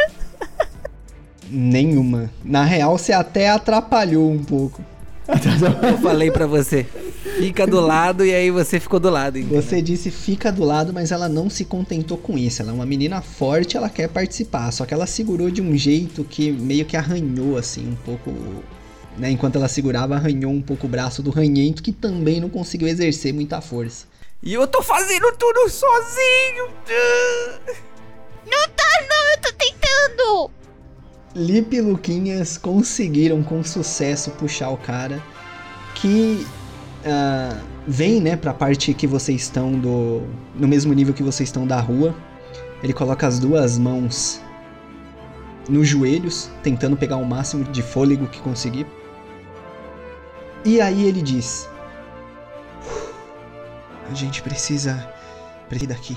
Nenhuma. Na real, você até atrapalhou um pouco. Eu falei pra você. Fica do lado e aí você ficou do lado. entendeu? Você disse fica do lado, mas ela não se contentou com isso. Ela é uma menina forte, ela quer participar. Só que ela segurou de um jeito que meio que arranhou, assim, um pouco. Né? Enquanto ela segurava, arranhou um pouco o braço do ranhento, que também não conseguiu exercer muita força. E eu tô fazendo tudo sozinho. Não tá, não, eu tô tentando. Lip e Luquinhas conseguiram com sucesso puxar o cara que ah, vem, né, pra parte que vocês estão do. no mesmo nível que vocês estão da rua. Ele coloca as duas mãos nos joelhos, tentando pegar o máximo de fôlego que conseguir. E aí ele diz: A gente precisa. precisa daqui.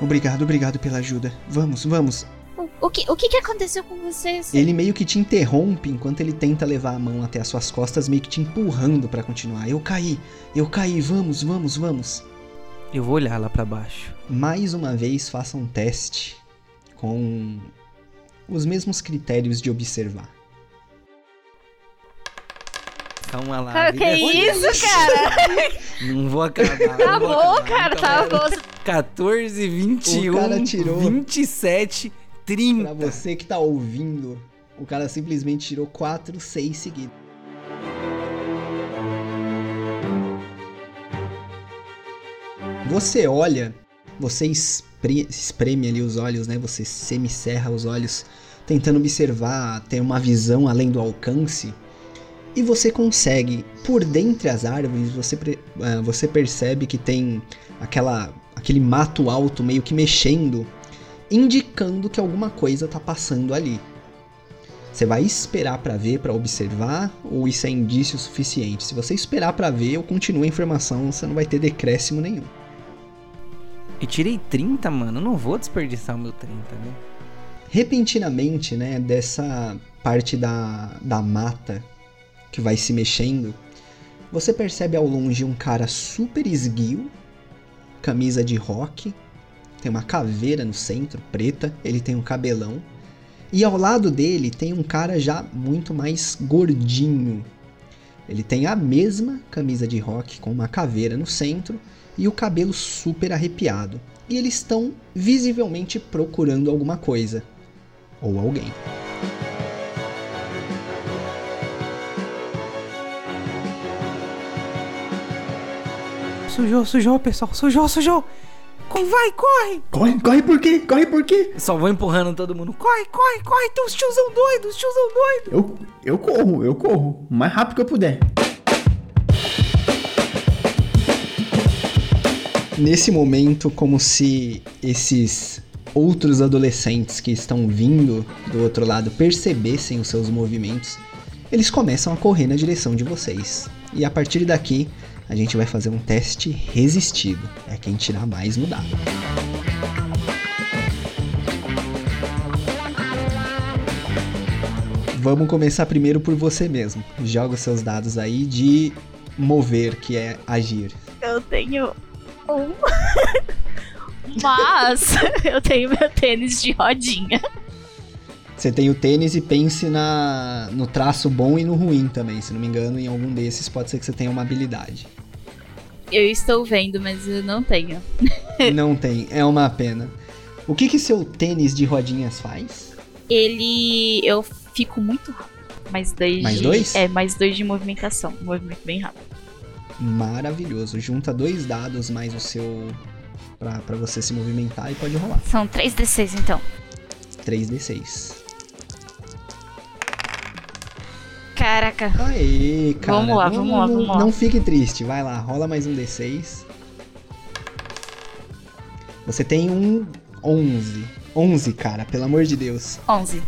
Obrigado, obrigado pela ajuda. Vamos, vamos. O, o que, o que que aconteceu com vocês? Ele meio que te interrompe enquanto ele tenta levar a mão até as suas costas, meio que te empurrando pra continuar. Eu caí, eu caí, vamos, vamos, vamos. Eu vou olhar lá pra baixo. Mais uma vez, faça um teste com os mesmos critérios de observar. Calma lá. Cara, que isso, cara? Não vou acabar. Tá bom, acabar, cara, tá bom. 14, 21, O cara tirou. 27, 30. Pra você que tá ouvindo, o cara simplesmente tirou 4, 6 seguidos. Você olha, você espre- espreme ali os olhos, né? Você semicerra os olhos, tentando observar, ter uma visão além do alcance. E você consegue, por dentre as árvores, você, ah, você percebe que tem aquela, aquele mato alto meio que mexendo indicando que alguma coisa tá passando ali. Você vai esperar pra ver, pra observar, ou isso é indício suficiente? Se você esperar pra ver, eu continuo a informação, você não vai ter decréscimo nenhum. Eu tirei 30, mano. Não vou desperdiçar o meu 30, né? Repentinamente, né, dessa parte da, da mata que vai se mexendo, você percebe ao longe um cara super esguio, camisa de rock, tem uma caveira no centro, preta, ele tem um cabelão. E ao lado dele tem um cara já muito mais gordinho. Ele tem a mesma camisa de rock com uma caveira no centro e o cabelo super arrepiado. E eles estão visivelmente procurando alguma coisa ou alguém. Sujou, sujou, pessoal. Sujou, sujou. Corre, vai, corre. Corre, corre por quê? Corre por quê? Só vou empurrando todo mundo. Corre, corre, corre. Tem uns tiozão doido, os tiozão doido. Eu, eu corro, eu corro. O mais rápido que eu puder. Nesse momento, como se esses outros adolescentes que estão vindo do outro lado percebessem os seus movimentos, eles começam a correr na direção de vocês. E a partir daqui, a gente vai fazer um teste resistido. É quem tirar mais no dado. Vamos começar primeiro por você mesmo. Joga seus dados aí de mover, que é agir. Eu tenho um. Mas eu tenho meu tênis de rodinha. Você tem o tênis e pense na, no traço bom e no ruim também. Se não me engano, em algum desses pode ser que você tenha uma habilidade. Eu estou vendo, mas eu não tenho. não tem, é uma pena. O que que seu tênis de rodinhas faz? Ele. Eu fico muito rápido. Mais dois Mais de. dois? É, mais dois de movimentação. Um movimento bem rápido. Maravilhoso. Junta dois dados mais o seu. Pra, pra você se movimentar e pode rolar. São 3d6 então. 3d6. Caraca. Aê, cara. Vamos lá, não, vamos lá, não- vamos lá. Não fique triste. Vai lá, rola mais um d6. Você tem um 11. 11, cara, pelo amor de Deus. 11.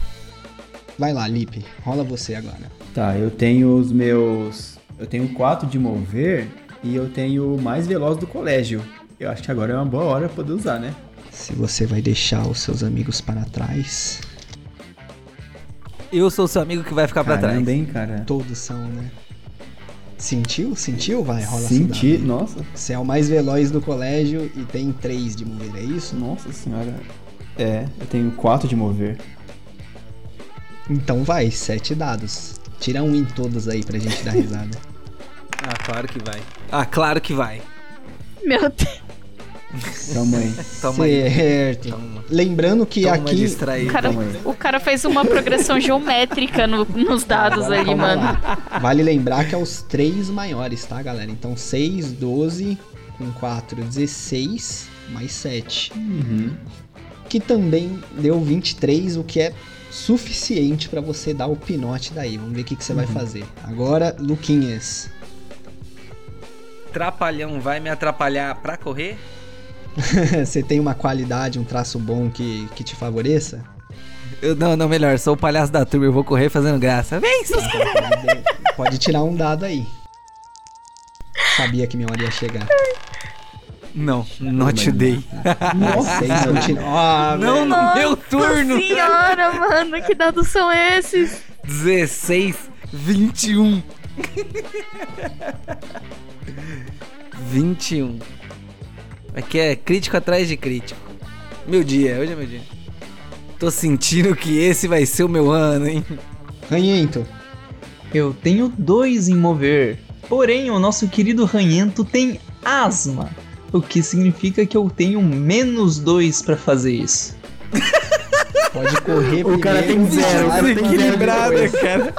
Vai lá, Lipe. Rola você agora. Tá, eu tenho os meus. Eu tenho 4 de mover e eu tenho o mais veloz do colégio. Eu acho que agora é uma boa hora pra poder usar, né? Se você vai deixar os seus amigos para trás. Eu sou seu amigo que vai ficar pra trás. Hein, cara. Todos são, né? Sentiu? Sentiu? Vai, rola Senti, dada. nossa, Você é o mais veloz do colégio e tem 3 de mover, é isso? nossa senhora. É, eu tenho 4 de mover. Então vai, 7 dados. Tira um em todos aí pra gente dar risada. Ah, claro que vai. Ah, claro que vai. Meu Deus. Calma aí. Toma aí. certo. Toma. Lembrando que Toma aqui. distraído. O cara, aí. o cara fez uma progressão geométrica no- nos dados Agora, ali, calma mano. lá. Vale lembrar que é os três maiores, tá, galera? Então 6, 12, com 4, 16, mais 7. Uhum. Que também deu 23, o que é suficiente pra você dar o pinote daí. Vamos ver o que, que você vai Uhum. fazer. Agora, Luquinhas. Trapalhão vai me atrapalhar pra correr? você tem uma qualidade, um traço bom que, que te favoreça? Eu, não, não, melhor. Sou o palhaço da turma. Eu vou correr fazendo graça. Vem, seus Pode, pode tirar um dado aí. Sabia que minha hora ia chegar. Não, not today. Nossa, Vocês continuam. Ah, Não no meu turno. Senhora, mano, que dados são esses? 16, 21. 21. Aqui é crítico atrás de crítico. Meu dia, hoje é meu dia. Tô sentindo que esse vai ser o meu ano, hein? Ranhento. Eu tenho dois em mover. Porém, o nosso querido Ranhento tem asma. O que significa que eu tenho menos dois pra fazer isso. Pode correr O cara tem zero, o cara tem zero Desequilibrado, cara.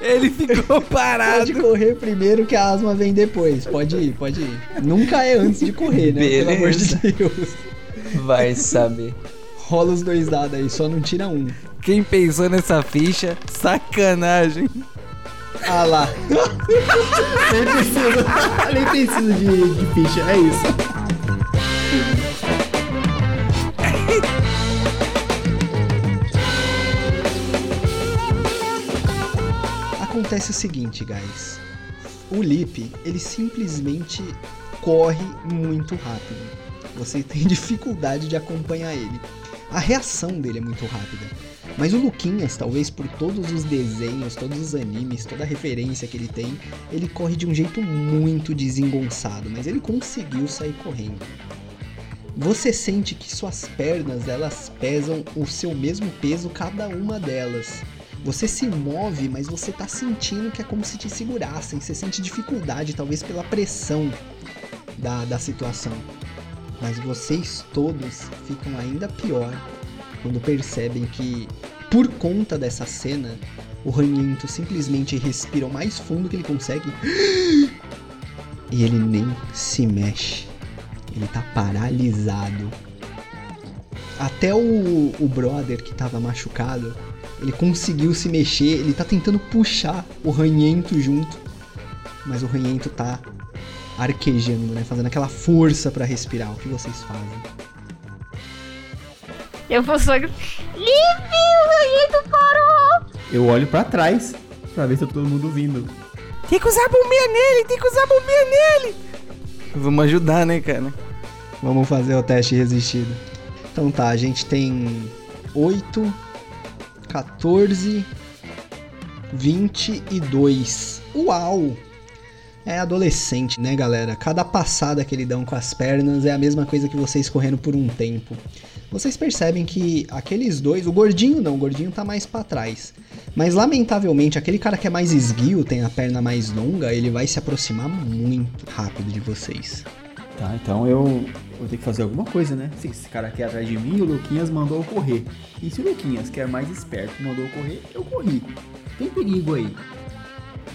Ele ficou parado. Pode correr primeiro que a asma vem depois. Pode ir, pode ir. Nunca é antes de correr, né? Pelo amor de Beleza. Deus. Vai saber. Rola os dois dados aí, só não tira um. Quem pensou nessa ficha? Sacanagem. Ah lá. Nem preciso, nem preciso de, de ficha, é isso. Acontece o seguinte, guys. O Lip, ele simplesmente corre muito rápido. Você tem dificuldade de acompanhar ele. A reação dele é muito rápida. Mas o Luquinhas, talvez por todos os desenhos, todos os animes, toda a referência que ele tem, ele corre de um jeito muito desengonçado, mas ele conseguiu sair correndo. Você sente que suas pernas, elas pesam o seu mesmo peso cada uma delas. Você se move, mas você tá sentindo que é como se te segurassem. Você sente dificuldade, talvez pela pressão da, da situação. Mas vocês todos ficam ainda pior quando percebem que, por conta dessa cena, o Ranhento simplesmente respira o mais fundo que ele consegue e ele nem se mexe. Ele tá paralisado. Até o, o brother que tava machucado, ele conseguiu se mexer, ele tá tentando puxar o ranhento junto, mas o ranhento tá arquejando, né? Fazendo aquela força para respirar. O que vocês fazem? Eu vou só. Livre! O ranhento parou! Eu olho pra trás pra ver se tá todo mundo vindo. Tem que usar a bombinha nele, tem que usar a bombinha nele. Vamos ajudar, né, cara? Vamos fazer o teste resistido. Então tá, a gente tem 8, 14, 22. Uau! É adolescente, né, galera? Cada passada que ele dão com as pernas é a mesma coisa que vocês correndo por um tempo. Vocês percebem que aqueles dois, o gordinho não, o gordinho tá mais para trás. Mas lamentavelmente, aquele cara que é mais esguio, tem a perna mais longa, ele vai se aproximar muito rápido de vocês. Tá, então eu vou ter que fazer alguma coisa, né? Se esse cara quer atrás de mim, o Luquinhas mandou eu correr. E se o Luquinhas, que é mais esperto, mandou eu correr, eu corri. Tem perigo aí.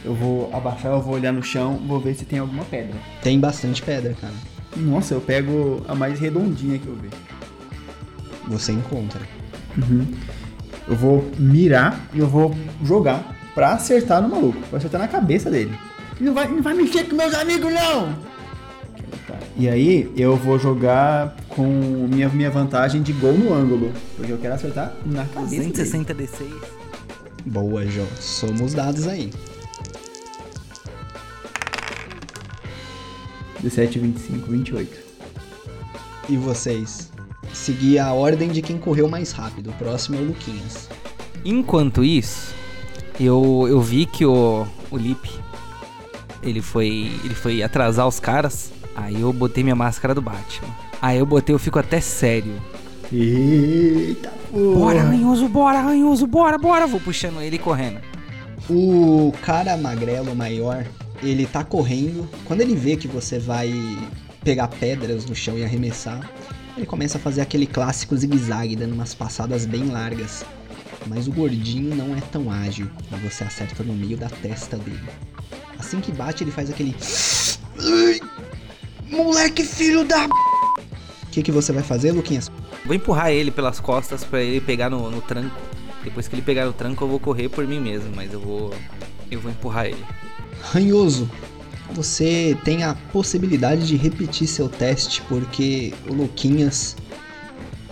Eu vou abaixar, eu vou olhar no chão, vou ver se tem alguma pedra. Tem bastante pedra, cara. Nossa, eu pego a mais redondinha que eu ver. Você encontra. Uhum. Eu vou mirar e eu vou jogar pra acertar no maluco. Pra acertar na cabeça dele. Não vai, não vai mexer com meus amigos, não! Tá. E aí eu vou jogar com minha, minha vantagem de gol no ângulo. Porque eu quero acertar na cabeça dele. 160 D6. Boa, João. Somos dados aí. 17, 25, 28. E vocês? Seguir a ordem de quem correu mais rápido. O próximo é o Luquinhas. Enquanto isso, eu, eu vi que o, o Lip ele foi, ele foi atrasar os caras. Aí eu botei minha máscara do Batman. Aí eu botei, eu fico até sério. Eita porra. Bora, ranhoso, bora, ranhoso, bora, bora. Vou puxando ele e correndo. O cara magrelo maior, ele tá correndo. Quando ele vê que você vai pegar pedras no chão e arremessar, ele começa a fazer aquele clássico zigue-zague, dando umas passadas bem largas. Mas o gordinho não é tão ágil e você acerta no meio da testa dele. Assim que bate, ele faz aquele. Moleque filho da. O que, que você vai fazer, Luquinhas? Vou empurrar ele pelas costas pra ele pegar no, no tranco. Depois que ele pegar no tranco, eu vou correr por mim mesmo, mas eu vou. Eu vou empurrar ele. Ranhoso, você tem a possibilidade de repetir seu teste, porque o Luquinhas,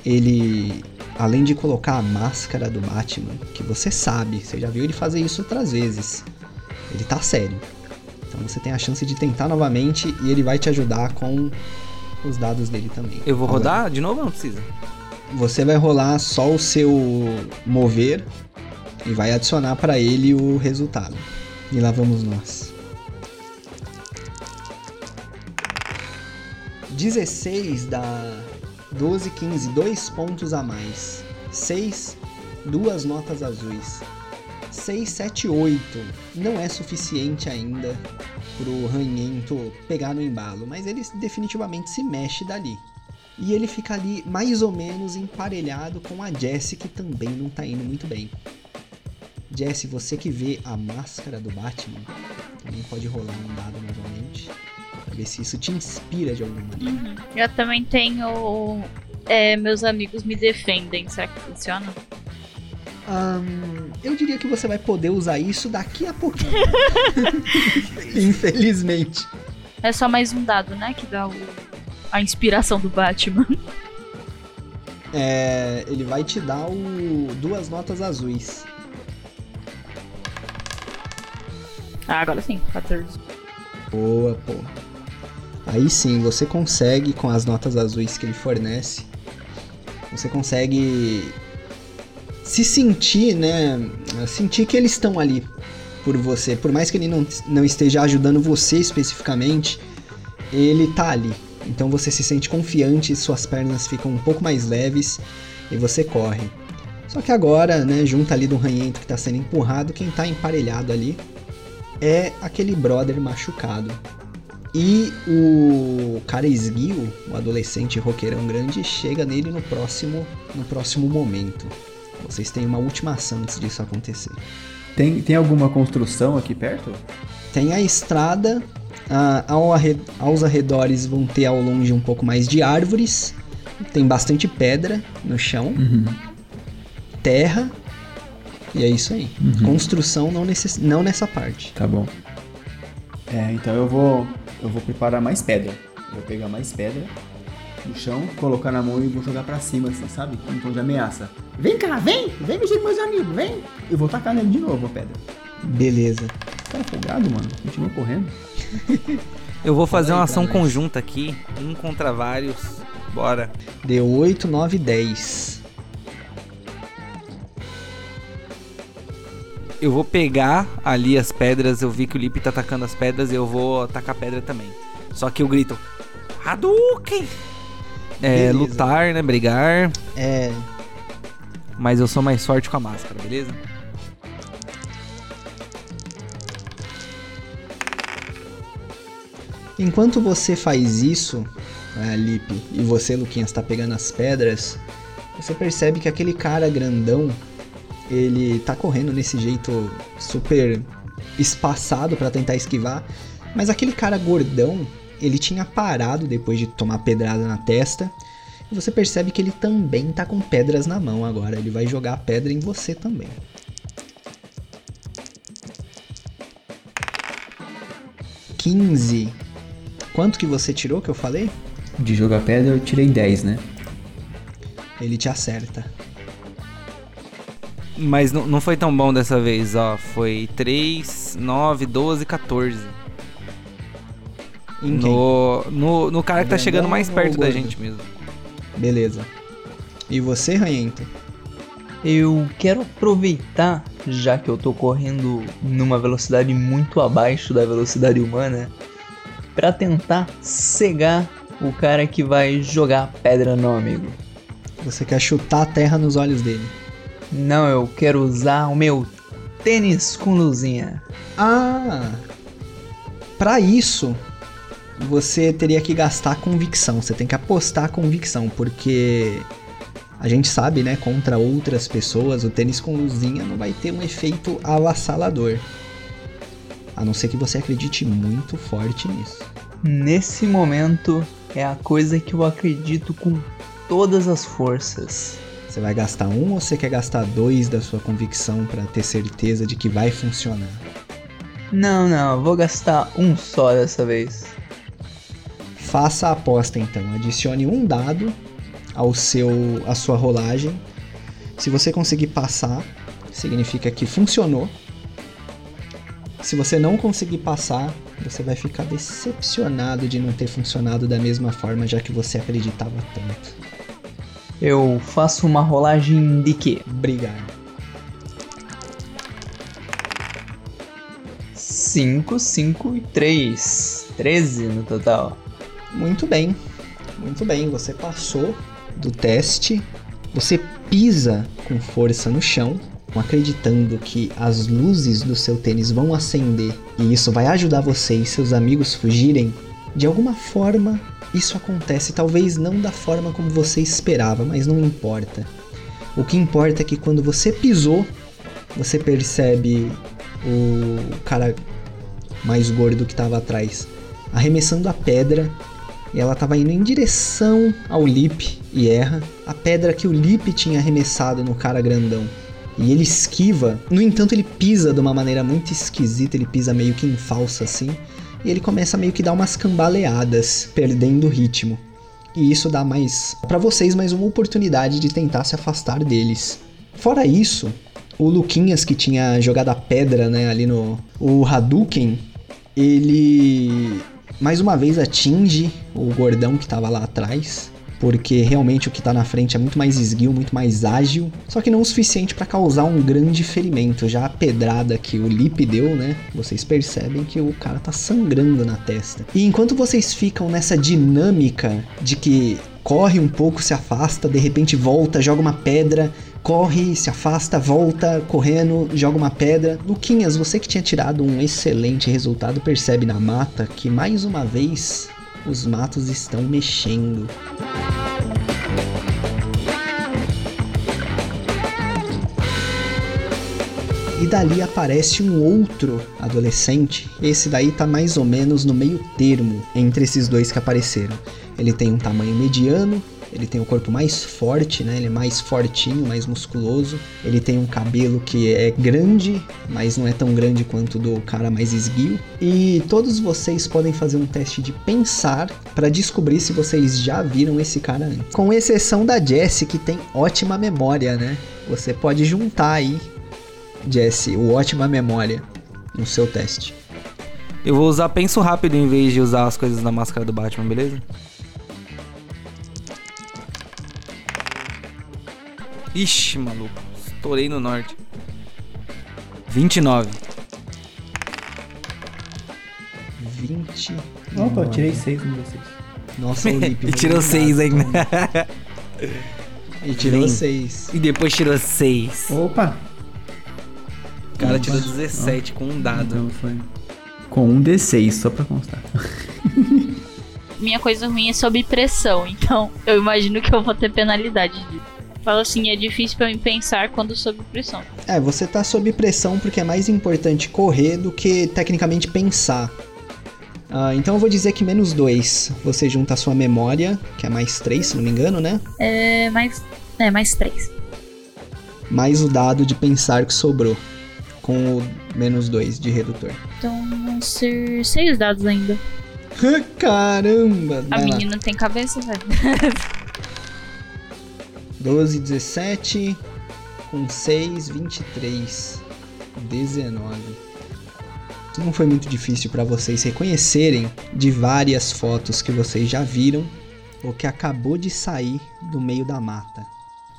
ele, além de colocar a máscara do Batman, que você sabe, você já viu ele fazer isso outras vezes, ele tá sério. Então você tem a chance de tentar novamente e ele vai te ajudar com os dados dele também. Eu vou Agora, rodar de novo ou não precisa? Você vai rolar só o seu mover e vai adicionar para ele o resultado. E lá vamos nós. 16 dá 12, 15, dois pontos a mais. 6, duas notas azuis. 6, 7, 8 não é suficiente ainda pro ranhento pegar no embalo, mas ele definitivamente se mexe dali. E ele fica ali mais ou menos emparelhado com a Jessie, que também não tá indo muito bem. Jessie, você que vê a máscara do Batman, também pode rolar um dado novamente. Pra ver se isso te inspira de alguma maneira. Eu também tenho. é, meus amigos me defendem. Será que funciona? Eu diria que você vai poder usar isso daqui a pouquinho. Infelizmente. É só mais um dado, né? Que dá o, a inspiração do Batman. É, ele vai te dar o, duas notas azuis. Ah, agora sim, 14. Boa, pô. Aí sim, você consegue, com as notas azuis que ele fornece, Você consegue se sentir, né? Sentir que eles estão ali por você. Por mais que ele não, não esteja ajudando você especificamente, ele tá ali. Então você se sente confiante, suas pernas ficam um pouco mais leves e você corre. Só que agora, né, junto ali do ranhento que tá sendo empurrado, quem tá emparelhado ali é aquele brother machucado. E o cara esguio, o adolescente roqueirão grande, chega nele no próximo, no próximo momento. Vocês têm uma última ação antes disso acontecer. Tem, tem alguma construção aqui perto? Tem a estrada, ah, ao arre- aos arredores vão ter ao longe um pouco mais de árvores, tem bastante pedra no chão, terra, e é isso aí. Construção não, necess- não nessa parte. Tá bom. É, então eu vou. Eu vou preparar mais pedra. Eu vou pegar mais pedra no chão, colocar na mão e vou jogar pra cima, assim, sabe? Um tom de ameaça. Vem cá, vem! Vem mexer com meus amigos, vem! Eu vou tacar nele de novo a pedra. Beleza. Cara folgado, mano. Continua correndo. Eu vou fazer aí uma ação conjunta aqui, um contra vários. Bora. Deu 8, 9, 10. Eu vou pegar ali as pedras, eu vi que o Lip tá atacando as pedras, eu vou atacar a pedra também. Só que eu grito: Hadouken! É, lutar, né? Brigar. É. Mas eu sou mais forte com a máscara, beleza? Enquanto você faz isso, né, Lipe, e você, Luquinhas, tá pegando as pedras, você percebe que aquele cara grandão, ele tá correndo nesse jeito super espaçado pra tentar esquivar, mas aquele cara gordão, ele tinha parado depois de tomar pedrada na testa, e você percebe que ele também tá com pedras na mão agora, ele vai jogar a pedra em você também. Quinze. Quanto que você tirou que eu falei? De jogar pedra eu tirei 10, né? Ele te acerta. Mas não, não foi tão bom dessa vez, ó. Foi 3, 9, 12, 14. No, no, no cara que tá chegando mais perto da gente mesmo. Beleza. E você, Ranhento? Eu quero aproveitar, já que eu tô correndo numa velocidade muito abaixo da velocidade humana, pra tentar cegar o cara que vai jogar pedra no amigo. Você quer chutar a terra nos olhos dele. Não, eu quero usar o meu tênis com luzinha. Ah! Pra isso, você teria que gastar convicção. Você tem que apostar convicção, porque a gente sabe, né, contra outras pessoas, o tênis com luzinha não vai ter um efeito avassalador. A não ser que você acredite muito forte nisso. Nesse momento é a coisa que eu acredito com todas as forças. Você vai gastar um ou você quer gastar dois da sua convicção pra ter certeza de que vai funcionar? Não, não, vou gastar um só dessa vez. Faça a aposta então. Adicione um dado ao seu à sua rolagem. Se você conseguir passar, significa que funcionou. Se você não conseguir passar, você vai ficar decepcionado de não ter funcionado da mesma forma, já que você acreditava tanto. Eu faço uma rolagem de quê? Brigar. 5, 5 e 3. 13 no total. Muito bem, muito bem. Você passou do teste. Você pisa com força no chão, acreditando que as luzes do seu tênis vão acender e isso vai ajudar você e seus amigos fugirem. De alguma forma, isso acontece, talvez não da forma como você esperava, mas não importa. O que importa é que quando você pisou, você percebe o cara mais gordo que estava atrás arremessando a pedra e ela estava indo em direção ao Lip e erra a pedra que o Lip tinha arremessado no cara grandão. E ele esquiva, no entanto ele pisa de uma maneira muito esquisita, ele pisa meio que em falsa assim, e ele começa meio que dar umas cambaleadas, perdendo o ritmo. E isso dá mais para vocês mais uma oportunidade de tentar se afastar deles. Fora isso, o Luquinhas que tinha jogado a pedra, né, ali no o Hadouken, ele mais uma vez atinge o gordão que tava lá atrás. porque realmente o que tá na frente é muito mais esguio, muito mais ágil, só que não o suficiente para causar um grande ferimento. Já a pedrada que o Lip deu, né? Vocês percebem que o cara tá sangrando na testa. E enquanto vocês ficam nessa dinâmica de que corre um pouco, se afasta, de repente volta, joga uma pedra, corre, se afasta, volta, correndo, joga uma pedra. Luquinhas, você que tinha tirado um excelente resultado, percebe na mata que mais uma vez os matos estão mexendo. E dali aparece um outro adolescente. Esse daí tá mais ou menos no meio termo entre esses dois que apareceram. Ele tem um tamanho mediano, ele tem o corpo mais forte, né? Ele é mais fortinho, mais musculoso. Ele tem um cabelo que é grande, mas não é tão grande quanto do cara mais esguio. E todos vocês podem fazer um teste de pensar para descobrir se vocês já viram esse cara antes. Com exceção da Jessie, que tem ótima memória, né? Você pode juntar aí, Jessie, o ótima memória no seu teste. Eu vou usar penso rápido em vez de usar as coisas da máscara do Batman, beleza? Ixi, maluco. Estourei no norte. 29. 20. Opa, eu tirei 6 no vocês. Nossa, o Lip. e tirou 6 ainda. E tirou Vem. 6. e depois tirou 6. Opa! O cara tirou 17 com um dado. Então foi. Com um D6, só pra constar. Minha coisa ruim é sob pressão, então eu imagino que eu vou ter penalidade disso. Falo assim, é difícil pra mim pensar quando sob pressão. É, você tá sob pressão porque é mais importante correr do que tecnicamente pensar. Ah, então eu vou dizer que menos 2. Você junta a sua memória, que é mais 3, se não me engano, né? É mais. É, mais três. Mais o dado de pensar que sobrou. Com o menos 2 de redutor. Então vão ser seis dados ainda. Caramba! A vai lá. menina tem cabeça, velho. 12, 17. Com 6, 23. 19. Não foi muito difícil para vocês reconhecerem de várias fotos que vocês já viram o que acabou de sair do meio da mata.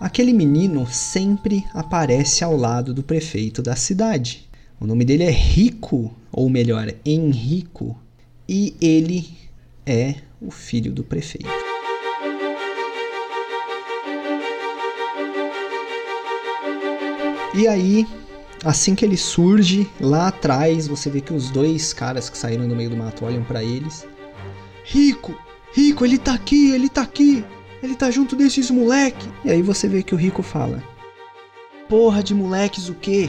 Aquele menino sempre aparece ao lado do prefeito da cidade. O nome dele é Rico, ou melhor, Henrico, e ele é o filho do prefeito. E aí, assim que ele surge, lá atrás, você vê que os dois caras que saíram do meio do mato olham pra eles. Rico! Rico, ele tá aqui, ele tá aqui! Ele tá junto desses moleque! E aí você vê que o Rico fala: Porra de moleques o quê?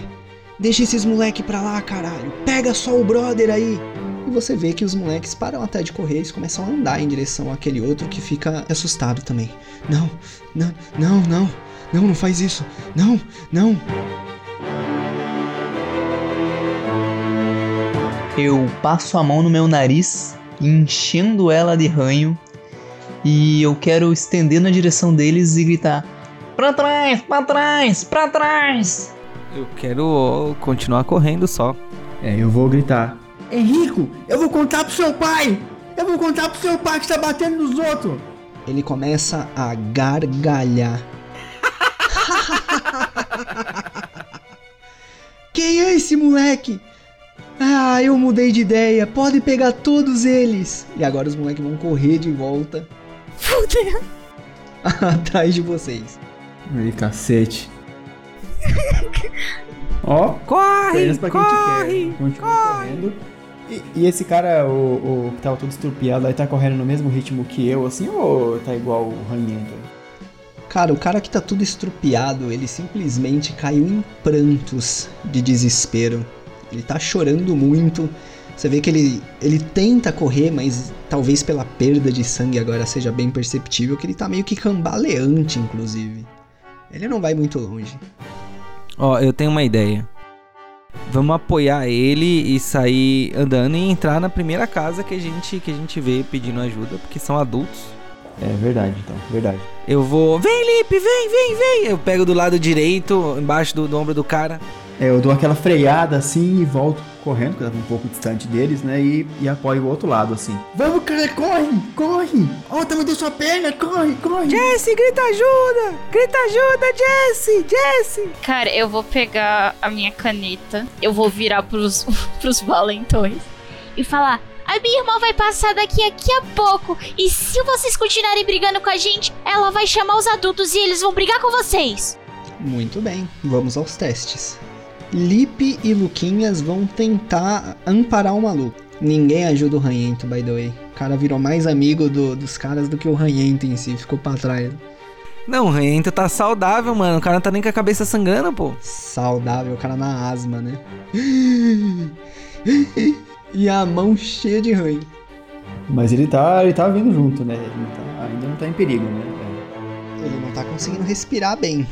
Deixa esses moleque pra lá, caralho! Pega só o brother aí! E você vê que os moleques param até de correr e começam a andar em direção àquele outro que fica assustado também. Não, não, não, não, não, não faz isso! Não, não! Eu passo a mão no meu nariz, enchendo ela de ranho, e eu quero estender na direção deles e gritar: Pra trás, pra trás, pra trás. Eu quero continuar correndo só. É, eu vou gritar. Henrico, eu vou contar pro seu pai! Eu vou contar pro seu pai que está batendo nos outros! Ele começa a gargalhar. Quem é esse moleque? Ah, eu mudei de ideia. Pode pegar todos eles. E agora os moleques vão correr de volta Fudeu. atrás de vocês. Aí, cacete. Ó, Corre! corre! correndo. E, e esse cara, o, o que tava todo estrupiado aí, tá correndo no mesmo ritmo que eu, assim, ou tá igual o Ranhento? Cara, o cara que tá tudo estrupiado, ele simplesmente caiu em prantos de desespero. Ele tá chorando muito. Você vê que ele, ele tenta correr, mas talvez pela perda de sangue agora seja bem perceptível que ele tá meio que cambaleante, inclusive. Ele não vai muito longe. Ó, eu tenho uma ideia. Vamos apoiar ele e sair andando e entrar na primeira casa que a gente que a gente vê pedindo ajuda, porque são adultos. É verdade, então, verdade. Eu vou, vem Lipe, vem, vem, vem. Eu pego do lado direito, embaixo do, do ombro do cara. É, eu dou aquela freada assim e volto correndo, porque eu tava um pouco distante deles, né? E, e apoio o outro lado, assim. Vamos, cara, corre! Corre! Olha o tamanho da sua perna, corre, corre. Jesse, grita ajuda! Grita ajuda, Jesse! Jesse! Cara, eu vou pegar a minha caneta, eu vou virar pros, pros valentões e falar: A minha irmã vai passar daqui daqui a pouco. E se vocês continuarem brigando com a gente, ela vai chamar os adultos e eles vão brigar com vocês. Muito bem, vamos aos testes. Lipe e Luquinhas vão tentar amparar o maluco. Ninguém ajuda o Ranhento, by the way. O cara virou mais amigo do- dos caras do que o Ranhento em si, ficou pra trás. Não, o Ranhento tá saudável, mano. O cara não tá nem com a cabeça sangrando, pô. Saudável, o cara na asma, né? E a mão cheia de ranho. Mas ele tá, ele tá vindo junto, né? Ele tá- ainda não tá em perigo, né? Ele não tá conseguindo respirar bem.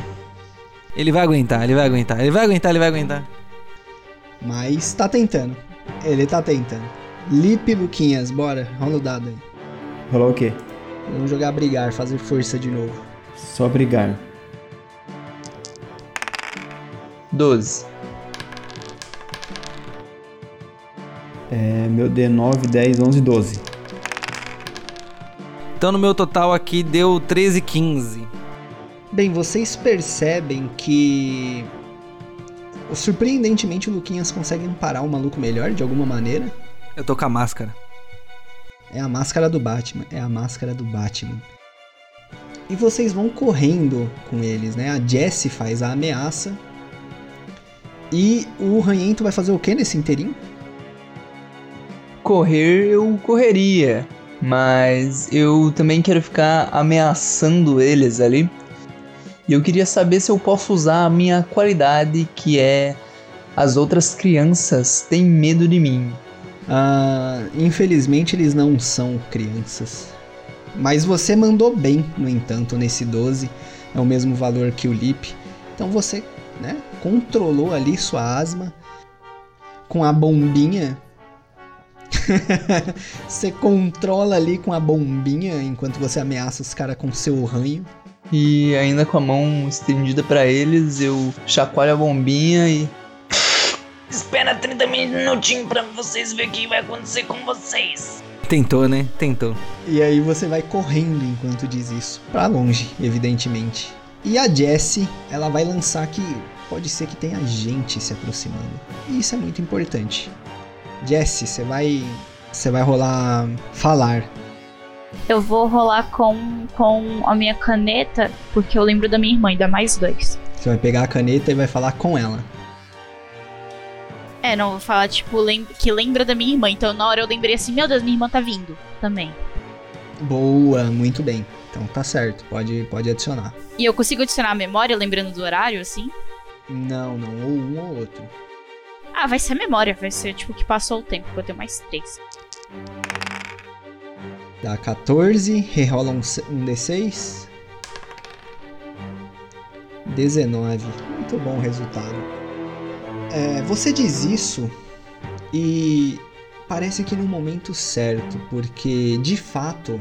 Ele vai aguentar, ele vai aguentar, ele vai aguentar, ele vai aguentar. Mas tá tentando. Ele tá tentando. Lipe Luquinhas, bora, rola o dado aí. Rolar o quê? Vamos jogar brigar, fazer força de novo. Só brigar. 12. É, meu D9, 10, 11, 12. Então no meu total aqui deu 13, 15. Bem, vocês percebem que. Surpreendentemente, o Luquinhas consegue parar o maluco melhor de alguma maneira. Eu tô com a máscara. É a máscara do Batman. É a máscara do Batman. E vocês vão correndo com eles, né? A Jessie faz a ameaça. E o Ranhento vai fazer o que nesse inteirinho? Correr eu correria, mas eu também quero ficar ameaçando eles ali. E eu queria saber se eu posso usar a minha qualidade, que é as outras crianças têm medo de mim. Ah, infelizmente eles não são crianças. Mas você mandou bem, no entanto, nesse 12. É o mesmo valor que o Lip. Então você, né, controlou ali sua asma com a bombinha. você controla ali com a bombinha enquanto você ameaça os caras com seu ranho. E ainda com a mão estendida pra eles, eu chacoalho a bombinha e Espera 30 minutinhos pra vocês verem o que vai acontecer com vocês. Tentou, né? Tentou. E aí você vai correndo enquanto diz isso. Pra longe, evidentemente. E a Jessie, ela vai lançar que pode ser que tenha gente se aproximando. E isso é muito importante. Jessie, você vai. Você vai rolar falar. Eu vou rolar com, com a minha caneta, porque eu lembro da minha irmã, e dá mais dois. Você vai pegar a caneta e vai falar com ela. É, não, vou falar, tipo, lem que lembra da minha irmã. Então na hora eu lembrei assim, meu Deus, minha irmã tá vindo também. Boa, muito bem. Então tá certo, pode, pode adicionar. E eu consigo adicionar a memória lembrando do horário, assim? Não, não, ou um ou outro. Ah, vai ser a memória, vai ser tipo que passou o tempo, porque eu tenho mais três. Dá 14, rerola um, um D6. 19. Muito bom resultado. É, você diz isso e parece que no momento certo, porque de fato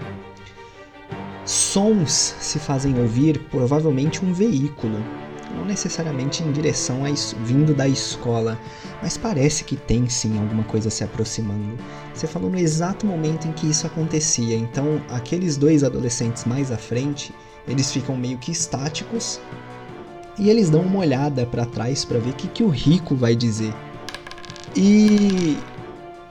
sons se fazem ouvir, provavelmente um veículo, não necessariamente em direção a es- vindo da escola, mas parece que tem sim alguma coisa se aproximando. Você falou no exato momento em que isso acontecia, então aqueles dois adolescentes mais à frente, eles ficam meio que estáticos e eles dão uma olhada para trás para ver o que, que o rico vai dizer. E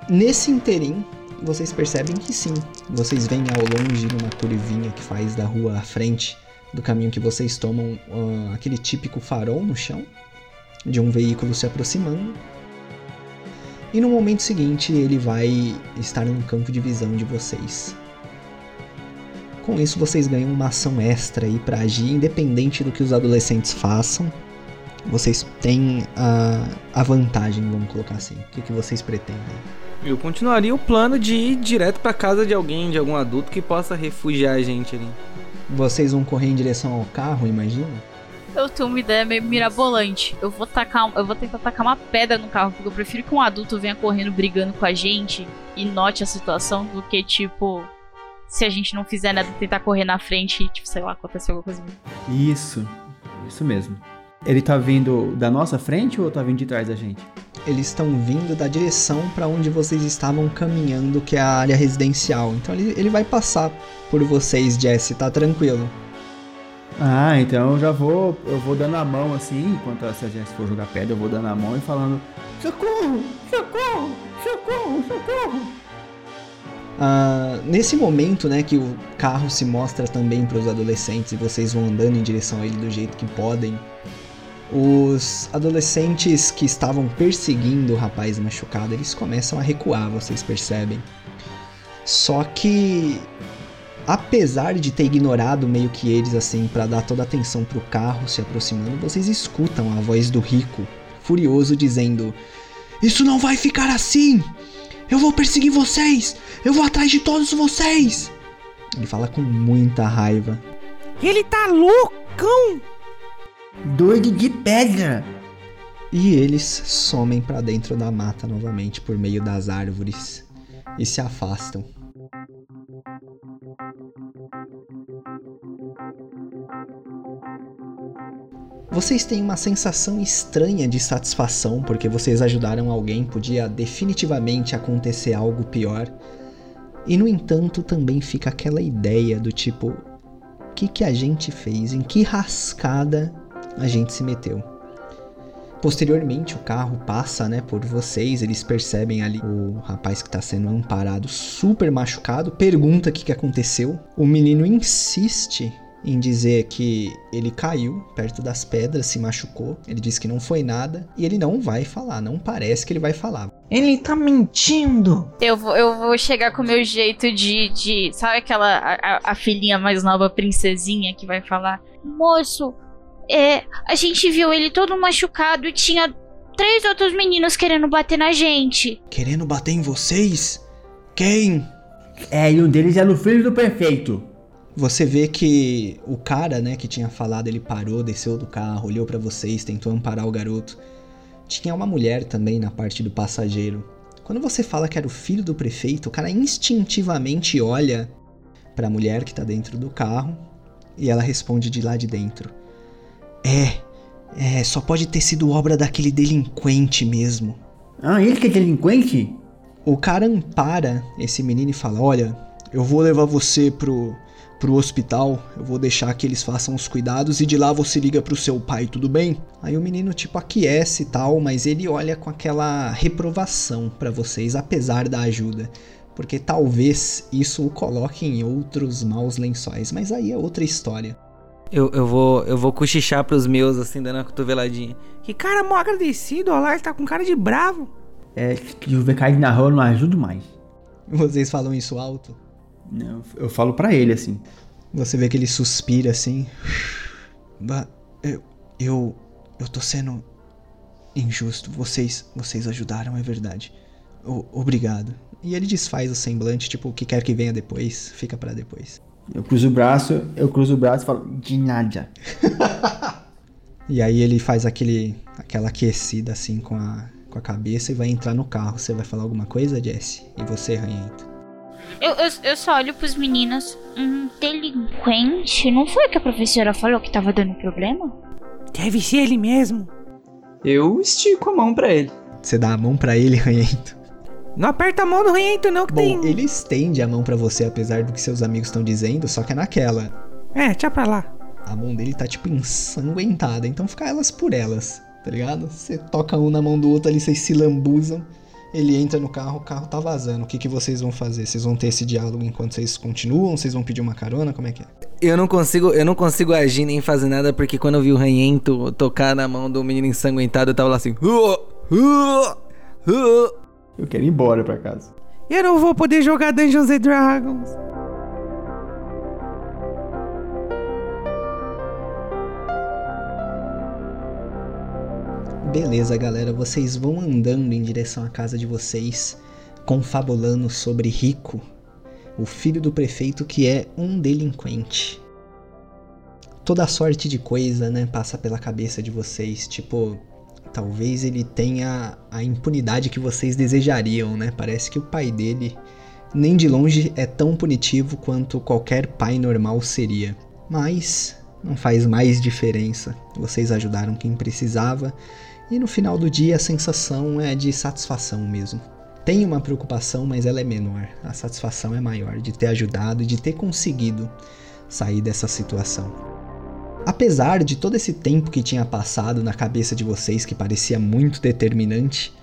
nesse interim, vocês percebem que sim, vocês veem ao longe numa curvinha que faz da rua à frente do caminho que vocês tomam ah, aquele típico farol no chão de um veículo se aproximando. E no momento seguinte ele vai estar no campo de visão de vocês. Com isso vocês ganham uma ação extra aí para agir, independente do que os adolescentes façam. Vocês têm a, a vantagem, vamos colocar assim. O que, que vocês pretendem? Eu continuaria o plano de ir direto pra casa de alguém, de algum adulto que possa refugiar a gente ali. Vocês vão correr em direção ao carro, imagina? Eu tenho uma ideia meio mirabolante. Eu vou tacar, eu vou tentar tacar uma pedra no carro, porque eu prefiro que um adulto venha correndo brigando com a gente e note a situação do que tipo se a gente não fizer nada tentar correr na frente e tipo, sei lá, acontecer alguma coisa. Isso, isso mesmo. Ele tá vindo da nossa frente ou tá vindo de trás da gente? Eles estão vindo da direção para onde vocês estavam caminhando, que é a área residencial. Então ele, ele vai passar por vocês, Jesse, tá tranquilo. Ah, então eu já vou, eu vou dando a mão assim, enquanto a Jess for jogar pedra, eu vou dando a mão e falando: Socorro! Socorro! Socorro! Socorro! Ah, nesse momento, né, que o carro se mostra também para os adolescentes e vocês vão andando em direção a ele do jeito que podem, os adolescentes que estavam perseguindo o rapaz machucado, eles começam a recuar, vocês percebem. Só que apesar de ter ignorado meio que eles assim para dar toda a atenção pro carro se aproximando, vocês escutam a voz do rico, furioso dizendo: "Isso não vai ficar assim! Eu vou perseguir vocês! Eu vou atrás de todos vocês!" Ele fala com muita raiva. Ele tá loucão! Doido de pedra. E eles somem para dentro da mata novamente por meio das árvores e se afastam. Vocês têm uma sensação estranha de satisfação porque vocês ajudaram alguém, podia definitivamente acontecer algo pior. E no entanto, também fica aquela ideia do tipo: o que, que a gente fez? Em que rascada a gente se meteu? Posteriormente, o carro passa, né, por vocês, eles percebem ali o rapaz que está sendo amparado, super machucado, pergunta o que, que aconteceu. O menino insiste em dizer que ele caiu perto das pedras, se machucou. Ele diz que não foi nada e ele não vai falar, não parece que ele vai falar. Ele tá mentindo. Eu vou, eu vou chegar com o meu jeito de. de sabe aquela. A, a- a filhinha mais nova, princesinha, que vai falar: Moço, é, a gente viu ele todo machucado e tinha três outros meninos querendo bater na gente. Querendo bater em vocês? Quem? É, e um deles era o filho do prefeito. Você vê que o cara, né, que tinha falado, ele parou, desceu do carro, olhou pra vocês, tentou amparar o garoto. Tinha uma mulher também na parte do passageiro. Quando você fala que era o filho do prefeito, o cara instintivamente olha pra mulher que tá dentro do carro e ela responde de lá de dentro: É, é, só pode ter sido obra daquele delinquente mesmo. Ah, ele que é delinquente? O cara ampara esse menino e fala: Olha, eu vou levar você pro, pro hospital, eu vou deixar que eles façam os cuidados e de lá você liga pro seu pai, tudo bem? Aí o menino, tipo, aquece e tal, mas ele olha com aquela reprovação pra vocês, apesar da ajuda. Porque talvez isso o coloque em outros maus lençóis, mas aí é outra história. Eu, eu vou eu vou cochichar pros meus, assim, dando uma cotoveladinha. Que cara mó agradecido, olha lá, ele tá com cara de bravo. É, que o cair na rua não ajuda mais. Vocês falam isso alto? Não, eu falo pra ele assim. Você vê que ele suspira assim. Ba eu, eu. Eu tô sendo injusto. Vocês. Vocês ajudaram, é verdade. O- obrigado. E ele desfaz o semblante, tipo, o que quer que venha depois, fica pra depois. Eu cruzo o braço, eu cruzo o braço e falo, de nada. E aí ele faz aquele. aquela aquecida assim com a, com a cabeça e vai entrar no carro. Você vai falar alguma coisa, Jesse? E você, Ranhento? Eu, eu, eu só olho pros meninos. Um delinquente? Não foi que a professora falou que tava dando problema? Deve ser ele mesmo. Eu estico a mão pra ele. Você dá a mão pra ele, Ranhento? Não aperta a mão do Rento, não, que Bom, tem. ele estende a mão pra você, apesar do que seus amigos estão dizendo, só que é naquela. É, tchau pra lá. A mão dele tá tipo ensanguentada, então fica elas por elas, tá ligado? Você toca um na mão do outro ali, vocês se lambuzam. Ele entra no carro, o carro tá vazando. O que, que vocês vão fazer? Vocês vão ter esse diálogo enquanto vocês continuam? Vocês vão pedir uma carona? Como é que é? Eu não consigo, eu não consigo agir nem fazer nada porque quando eu vi o ranhento tocar na mão do menino ensanguentado, eu tava lá assim. "Uh, uh, uh". Eu quero ir embora pra casa. Eu não vou poder jogar Dungeons and Dragons. Beleza, galera, vocês vão andando em direção à casa de vocês, confabulando sobre Rico, o filho do prefeito que é um delinquente. Toda sorte de coisa, né, passa pela cabeça de vocês, tipo, talvez ele tenha a impunidade que vocês desejariam, né? Parece que o pai dele nem de longe é tão punitivo quanto qualquer pai normal seria. Mas não faz mais diferença. Vocês ajudaram quem precisava e no final do dia a sensação é de satisfação mesmo. Tem uma preocupação, mas ela é menor. A satisfação é maior de ter ajudado e de ter conseguido sair dessa situação. Apesar de todo esse tempo que tinha passado na cabeça de vocês, que parecia muito determinante,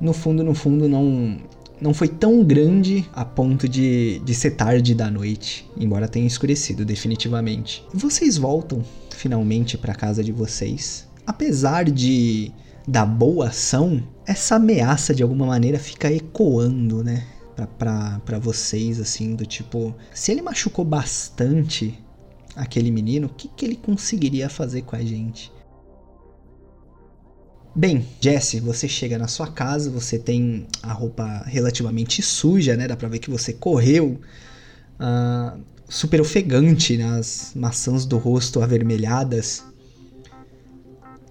no fundo, no fundo, não, não foi tão grande a ponto de, de ser tarde da noite, embora tenha escurecido definitivamente. Vocês voltam finalmente para casa de vocês. Apesar de da boa ação, essa ameaça de alguma maneira fica ecoando, né? Pra, pra vocês, assim, do tipo, se ele machucou bastante aquele menino, o que, que ele conseguiria fazer com a gente? Bem, Jesse, você chega na sua casa, você tem a roupa relativamente suja, né? Dá pra ver que você correu. Uh, super ofegante, né? As maçãs do rosto avermelhadas.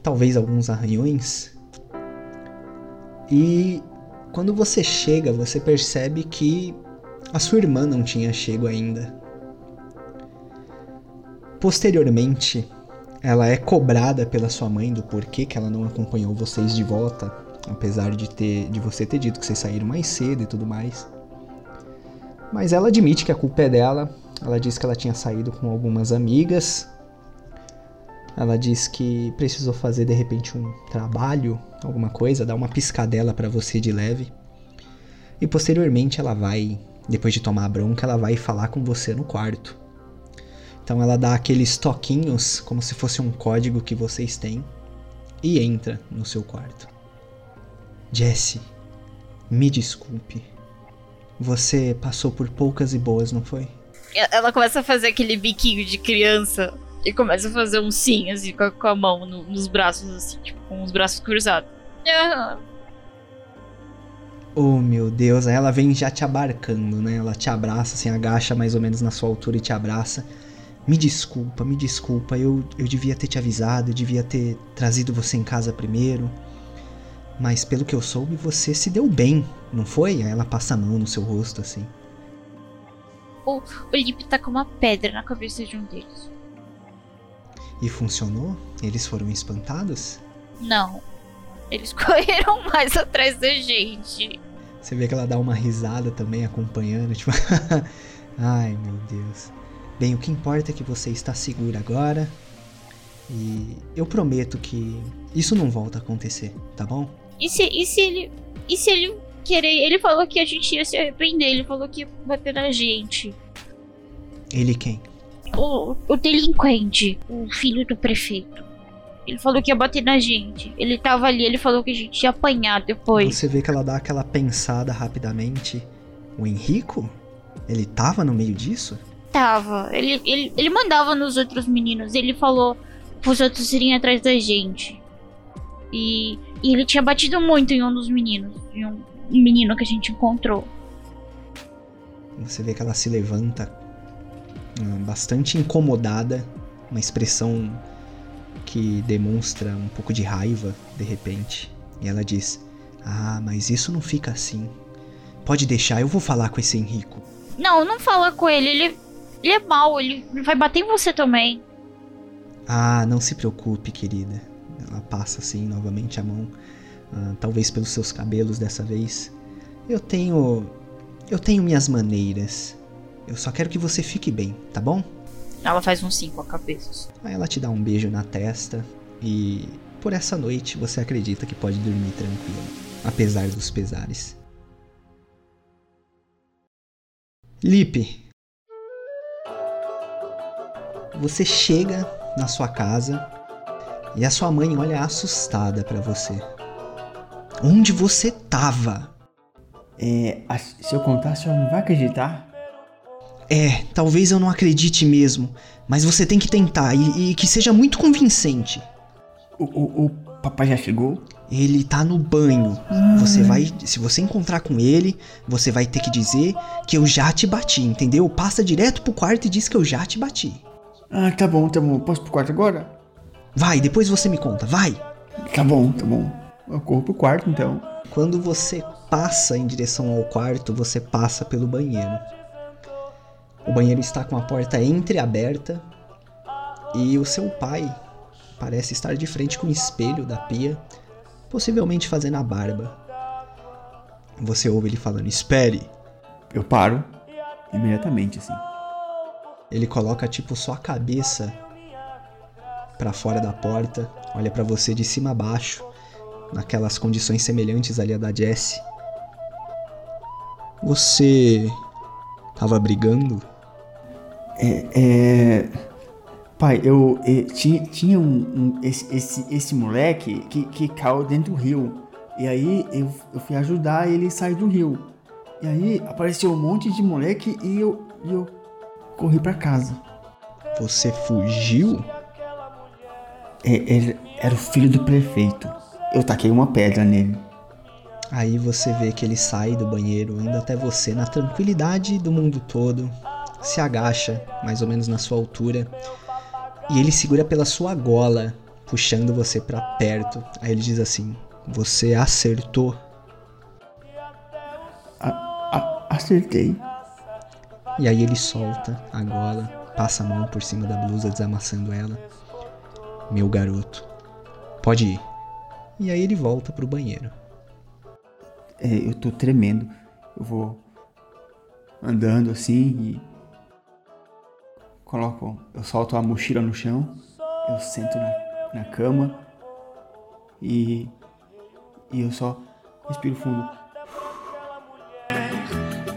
Talvez alguns arranhões. E quando você chega, você percebe que a sua irmã não tinha chego ainda. Posteriormente, ela é cobrada pela sua mãe do porquê que ela não acompanhou vocês de volta, apesar de ter de você ter dito que vocês saíram mais cedo e tudo mais. Mas ela admite que a culpa é dela. Ela diz que ela tinha saído com algumas amigas. Ela diz que precisou fazer de repente um trabalho, alguma coisa, dar uma piscadela para você de leve. E posteriormente ela vai, depois de tomar a bronca, ela vai falar com você no quarto. Então ela dá aqueles toquinhos, como se fosse um código que vocês têm, e entra no seu quarto. Jesse, me desculpe. Você passou por poucas e boas, não foi? Ela começa a fazer aquele biquinho de criança e começa a fazer um sim, assim, com a, com a mão no, nos braços, assim, tipo, com os braços cruzados. Oh meu Deus, aí ela vem já te abarcando, né? Ela te abraça, assim, agacha mais ou menos na sua altura e te abraça. Me desculpa, me desculpa, eu, eu devia ter te avisado, eu devia ter trazido você em casa primeiro. Mas pelo que eu soube, você se deu bem, não foi? Aí ela passa a mão no seu rosto, assim. O, o Lip tá com uma pedra na cabeça de um deles. E funcionou? Eles foram espantados? Não. Eles correram mais atrás da gente. Você vê que ela dá uma risada também, acompanhando, tipo. Ai, meu Deus. Bem, o que importa é que você está segura agora. E eu prometo que isso não volta a acontecer, tá bom? E se, e se ele. E se ele querer. Ele falou que a gente ia se arrepender, ele falou que ia bater na gente. Ele quem? O, o delinquente, o filho do prefeito. Ele falou que ia bater na gente. Ele tava ali, ele falou que a gente ia apanhar depois. Você vê que ela dá aquela pensada rapidamente. O Henrico? Ele tava no meio disso? Tava. Ele, ele, ele mandava nos outros meninos. Ele falou pros outros irem atrás da gente. E, e ele tinha batido muito em um dos meninos. Em um, um menino que a gente encontrou. Você vê que ela se levanta hum, bastante incomodada, uma expressão que demonstra um pouco de raiva de repente. E ela diz: Ah, mas isso não fica assim. Pode deixar, eu vou falar com esse Henrico. Não, não fala com ele, ele ele é mau, ele vai bater em você também. Ah, não se preocupe, querida. Ela passa assim novamente a mão, uh, talvez pelos seus cabelos dessa vez. Eu tenho. Eu tenho minhas maneiras. Eu só quero que você fique bem, tá bom? Ela faz um sim com a cabeça. Aí ela te dá um beijo na testa e por essa noite você acredita que pode dormir tranquilo, apesar dos pesares. Lipe, você chega na sua casa e a sua mãe olha assustada para você. Onde você tava? É, se eu contar, a senhora não vai acreditar? É, talvez eu não acredite mesmo, mas você tem que tentar e, e que seja muito convincente. O, o, o, papai já chegou? Ele tá no banho. Você vai, se você encontrar com ele, você vai ter que dizer que eu já te bati, entendeu? Passa direto pro quarto e diz que eu já te bati. Ah, tá bom, tá bom. Posso pro quarto agora? Vai, depois você me conta, vai. Tá bom, tá bom. Eu corro pro quarto então. Quando você passa em direção ao quarto, você passa pelo banheiro. O banheiro está com a porta entreaberta E o seu pai parece estar de frente com o espelho da pia, possivelmente fazendo a barba. Você ouve ele falando: Espere! Eu paro imediatamente, assim. Ele coloca tipo só a cabeça pra fora da porta, olha pra você de cima a baixo, naquelas condições semelhantes ali a da Jessie. Você tava brigando? É. é... Pai, eu. tinha tinha um, um- esse, esse, esse moleque que, que caiu dentro do rio. E aí eu, eu fui ajudar ele a sair do rio. E aí apareceu um monte de moleque e eu, e eu corri pra casa. Você fugiu? Ele era o filho do prefeito. Eu taquei uma pedra nele. Aí você vê que ele sai do banheiro, indo até você na tranquilidade do mundo todo, se agacha, mais ou menos na sua altura, e ele segura pela sua gola, puxando você pra perto. Aí ele diz assim: Você acertou. A- acertei. E aí ele solta a gola, passa a mão por cima da blusa, desamassando ela. Meu garoto, pode ir. E aí ele volta pro banheiro. É, eu tô tremendo. Eu vou andando assim e coloco, eu solto a mochila no chão, eu sento na, na cama e, e eu só respiro fundo.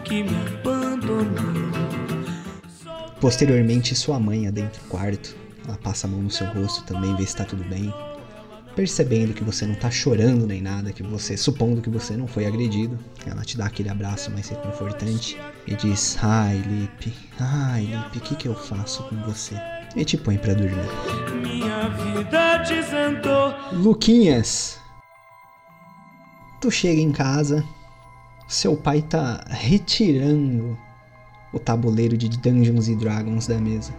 Que me abandonou. Posteriormente, sua mãe adentra o quarto. Ela passa a mão no seu rosto também, vê se tá tudo bem. Percebendo que você não tá chorando nem nada, que você, supondo que você não foi agredido, ela te dá aquele abraço mais reconfortante e diz: Ai, Lipe, ai, Lipe, o que que eu faço com você? E te põe pra dormir. Minha vida desandou. Luquinhas, tu chega em casa, seu pai tá retirando o tabuleiro de Dungeons and Dragons da mesa.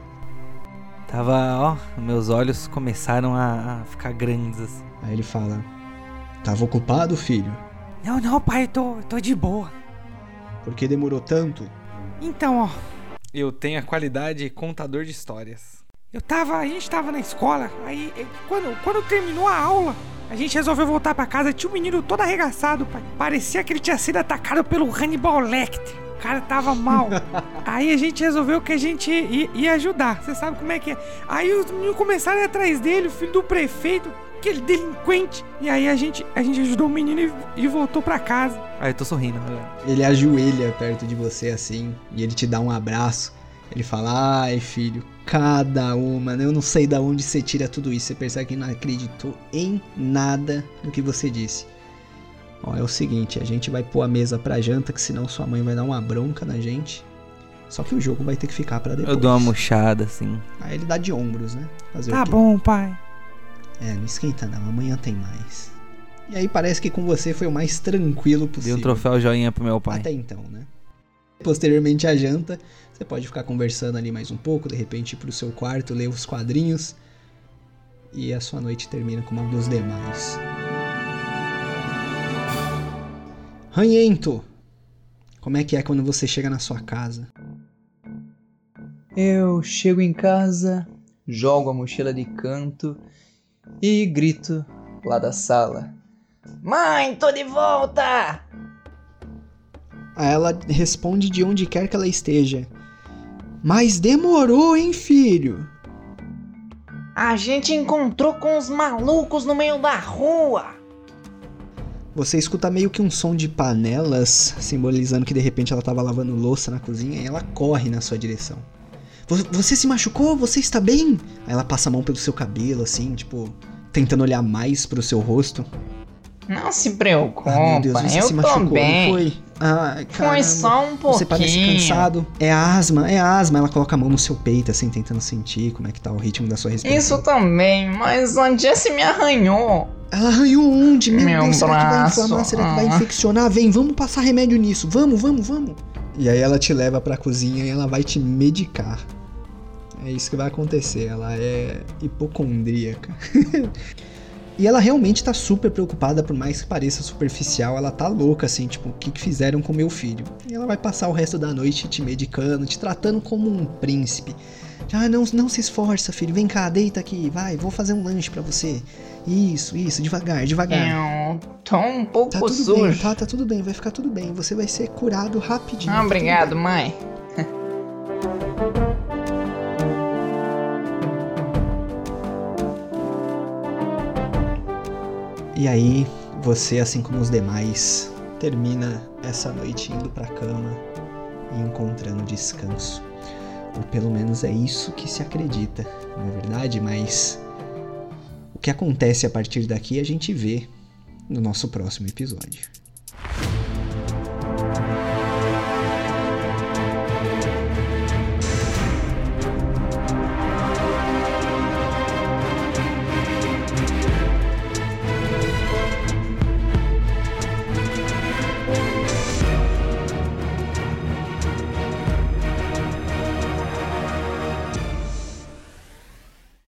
Tava, ó, meus olhos começaram a, a ficar grandes assim. Aí ele fala: Tava ocupado, filho? Não, não, pai, tô, tô de boa. Por que demorou tanto? Então, ó, Eu tenho a qualidade contador de histórias. eu tava. A gente tava na escola, aí eh, quando, quando terminou a aula, a gente resolveu voltar pra casa. Tinha um menino todo arregaçado, pai. Parecia que ele tinha sido atacado pelo Hannibal Lecter. O cara tava mal. aí a gente resolveu que a gente ia, ia ajudar. Você sabe como é que é. Aí os meninos começaram a ir atrás dele, o filho do prefeito, aquele delinquente. E aí a gente, a gente ajudou o menino e, e voltou pra casa. Ah, eu tô sorrindo. né? Ele ajoelha perto de você assim e ele te dá um abraço. Ele fala: Ai, filho, cada uma, né? eu não sei da onde você tira tudo isso. Você percebe que não acreditou em nada do que você disse. Ó, é o seguinte: a gente vai pôr a mesa pra janta, que senão sua mãe vai dar uma bronca na gente. Só que o jogo vai ter que ficar pra depois. Eu dou uma murchada assim. Aí ele dá de ombros, né? Fazer o Tá bom, pai. É, não esquenta não, amanhã tem mais. E aí parece que com você foi o mais tranquilo Dei possível. um troféu joinha pro meu pai. Até então, né? Posteriormente à janta, você pode ficar conversando ali mais um pouco, de repente ir pro seu quarto, ler os quadrinhos. E a sua noite termina como a dos demais. Ranhento! Como é que é quando você chega na sua casa? Eu chego em casa, jogo a mochila de canto e grito lá da sala. Mãe, tô de volta! Ela responde de onde quer que ela esteja. Mas demorou, hein, filho? A gente encontrou com os malucos no meio da rua. Você escuta meio que um som de panelas, simbolizando que de repente ela tava lavando louça na cozinha e ela corre na sua direção. "Vo- Você se machucou? Você está bem? Aí ela passa a mão pelo seu cabelo, assim, tipo, tentando olhar mais pro seu rosto. Não se preocupa, Ah, meu Deus, você eu se machucou, não foi? Ai, Foi só um pouquinho. Você parece cansado. É asma, é asma. Ela coloca a mão no seu peito, assim, tentando sentir como é que tá o ritmo da sua respiração. Isso também, mas a Jessie me arranhou. Ela arranhou onde? Meu, Meu Deus, será que vai braço, inflamar? Será que vai ah. infeccionar? Vem, vamos passar remédio nisso. Vamos, vamos, vamos. E aí ela te leva pra cozinha e ela vai te medicar. É isso que vai acontecer. Ela é hipocondríaca. e ela realmente tá super preocupada, por mais que pareça superficial. Ela tá louca, assim, tipo, o que, que fizeram com meu filho? E ela vai passar o resto da noite te medicando, te tratando como um príncipe. Ah, não, não se esforça, filho. Vem cá, deita aqui. Vai, vou fazer um lanche pra você. Isso, isso, devagar, devagar. Eu tô um pouco Tá tudo sujo. bem, tá, tá tudo bem, vai ficar tudo bem. Você vai ser curado rapidinho. Ah, tá obrigado, mãe. E aí, você, assim como os demais, termina essa noite indo pra cama e encontrando descanso. Ou pelo menos é isso que se acredita, não é verdade? Mas o que acontece a partir daqui a gente vê no nosso próximo episódio.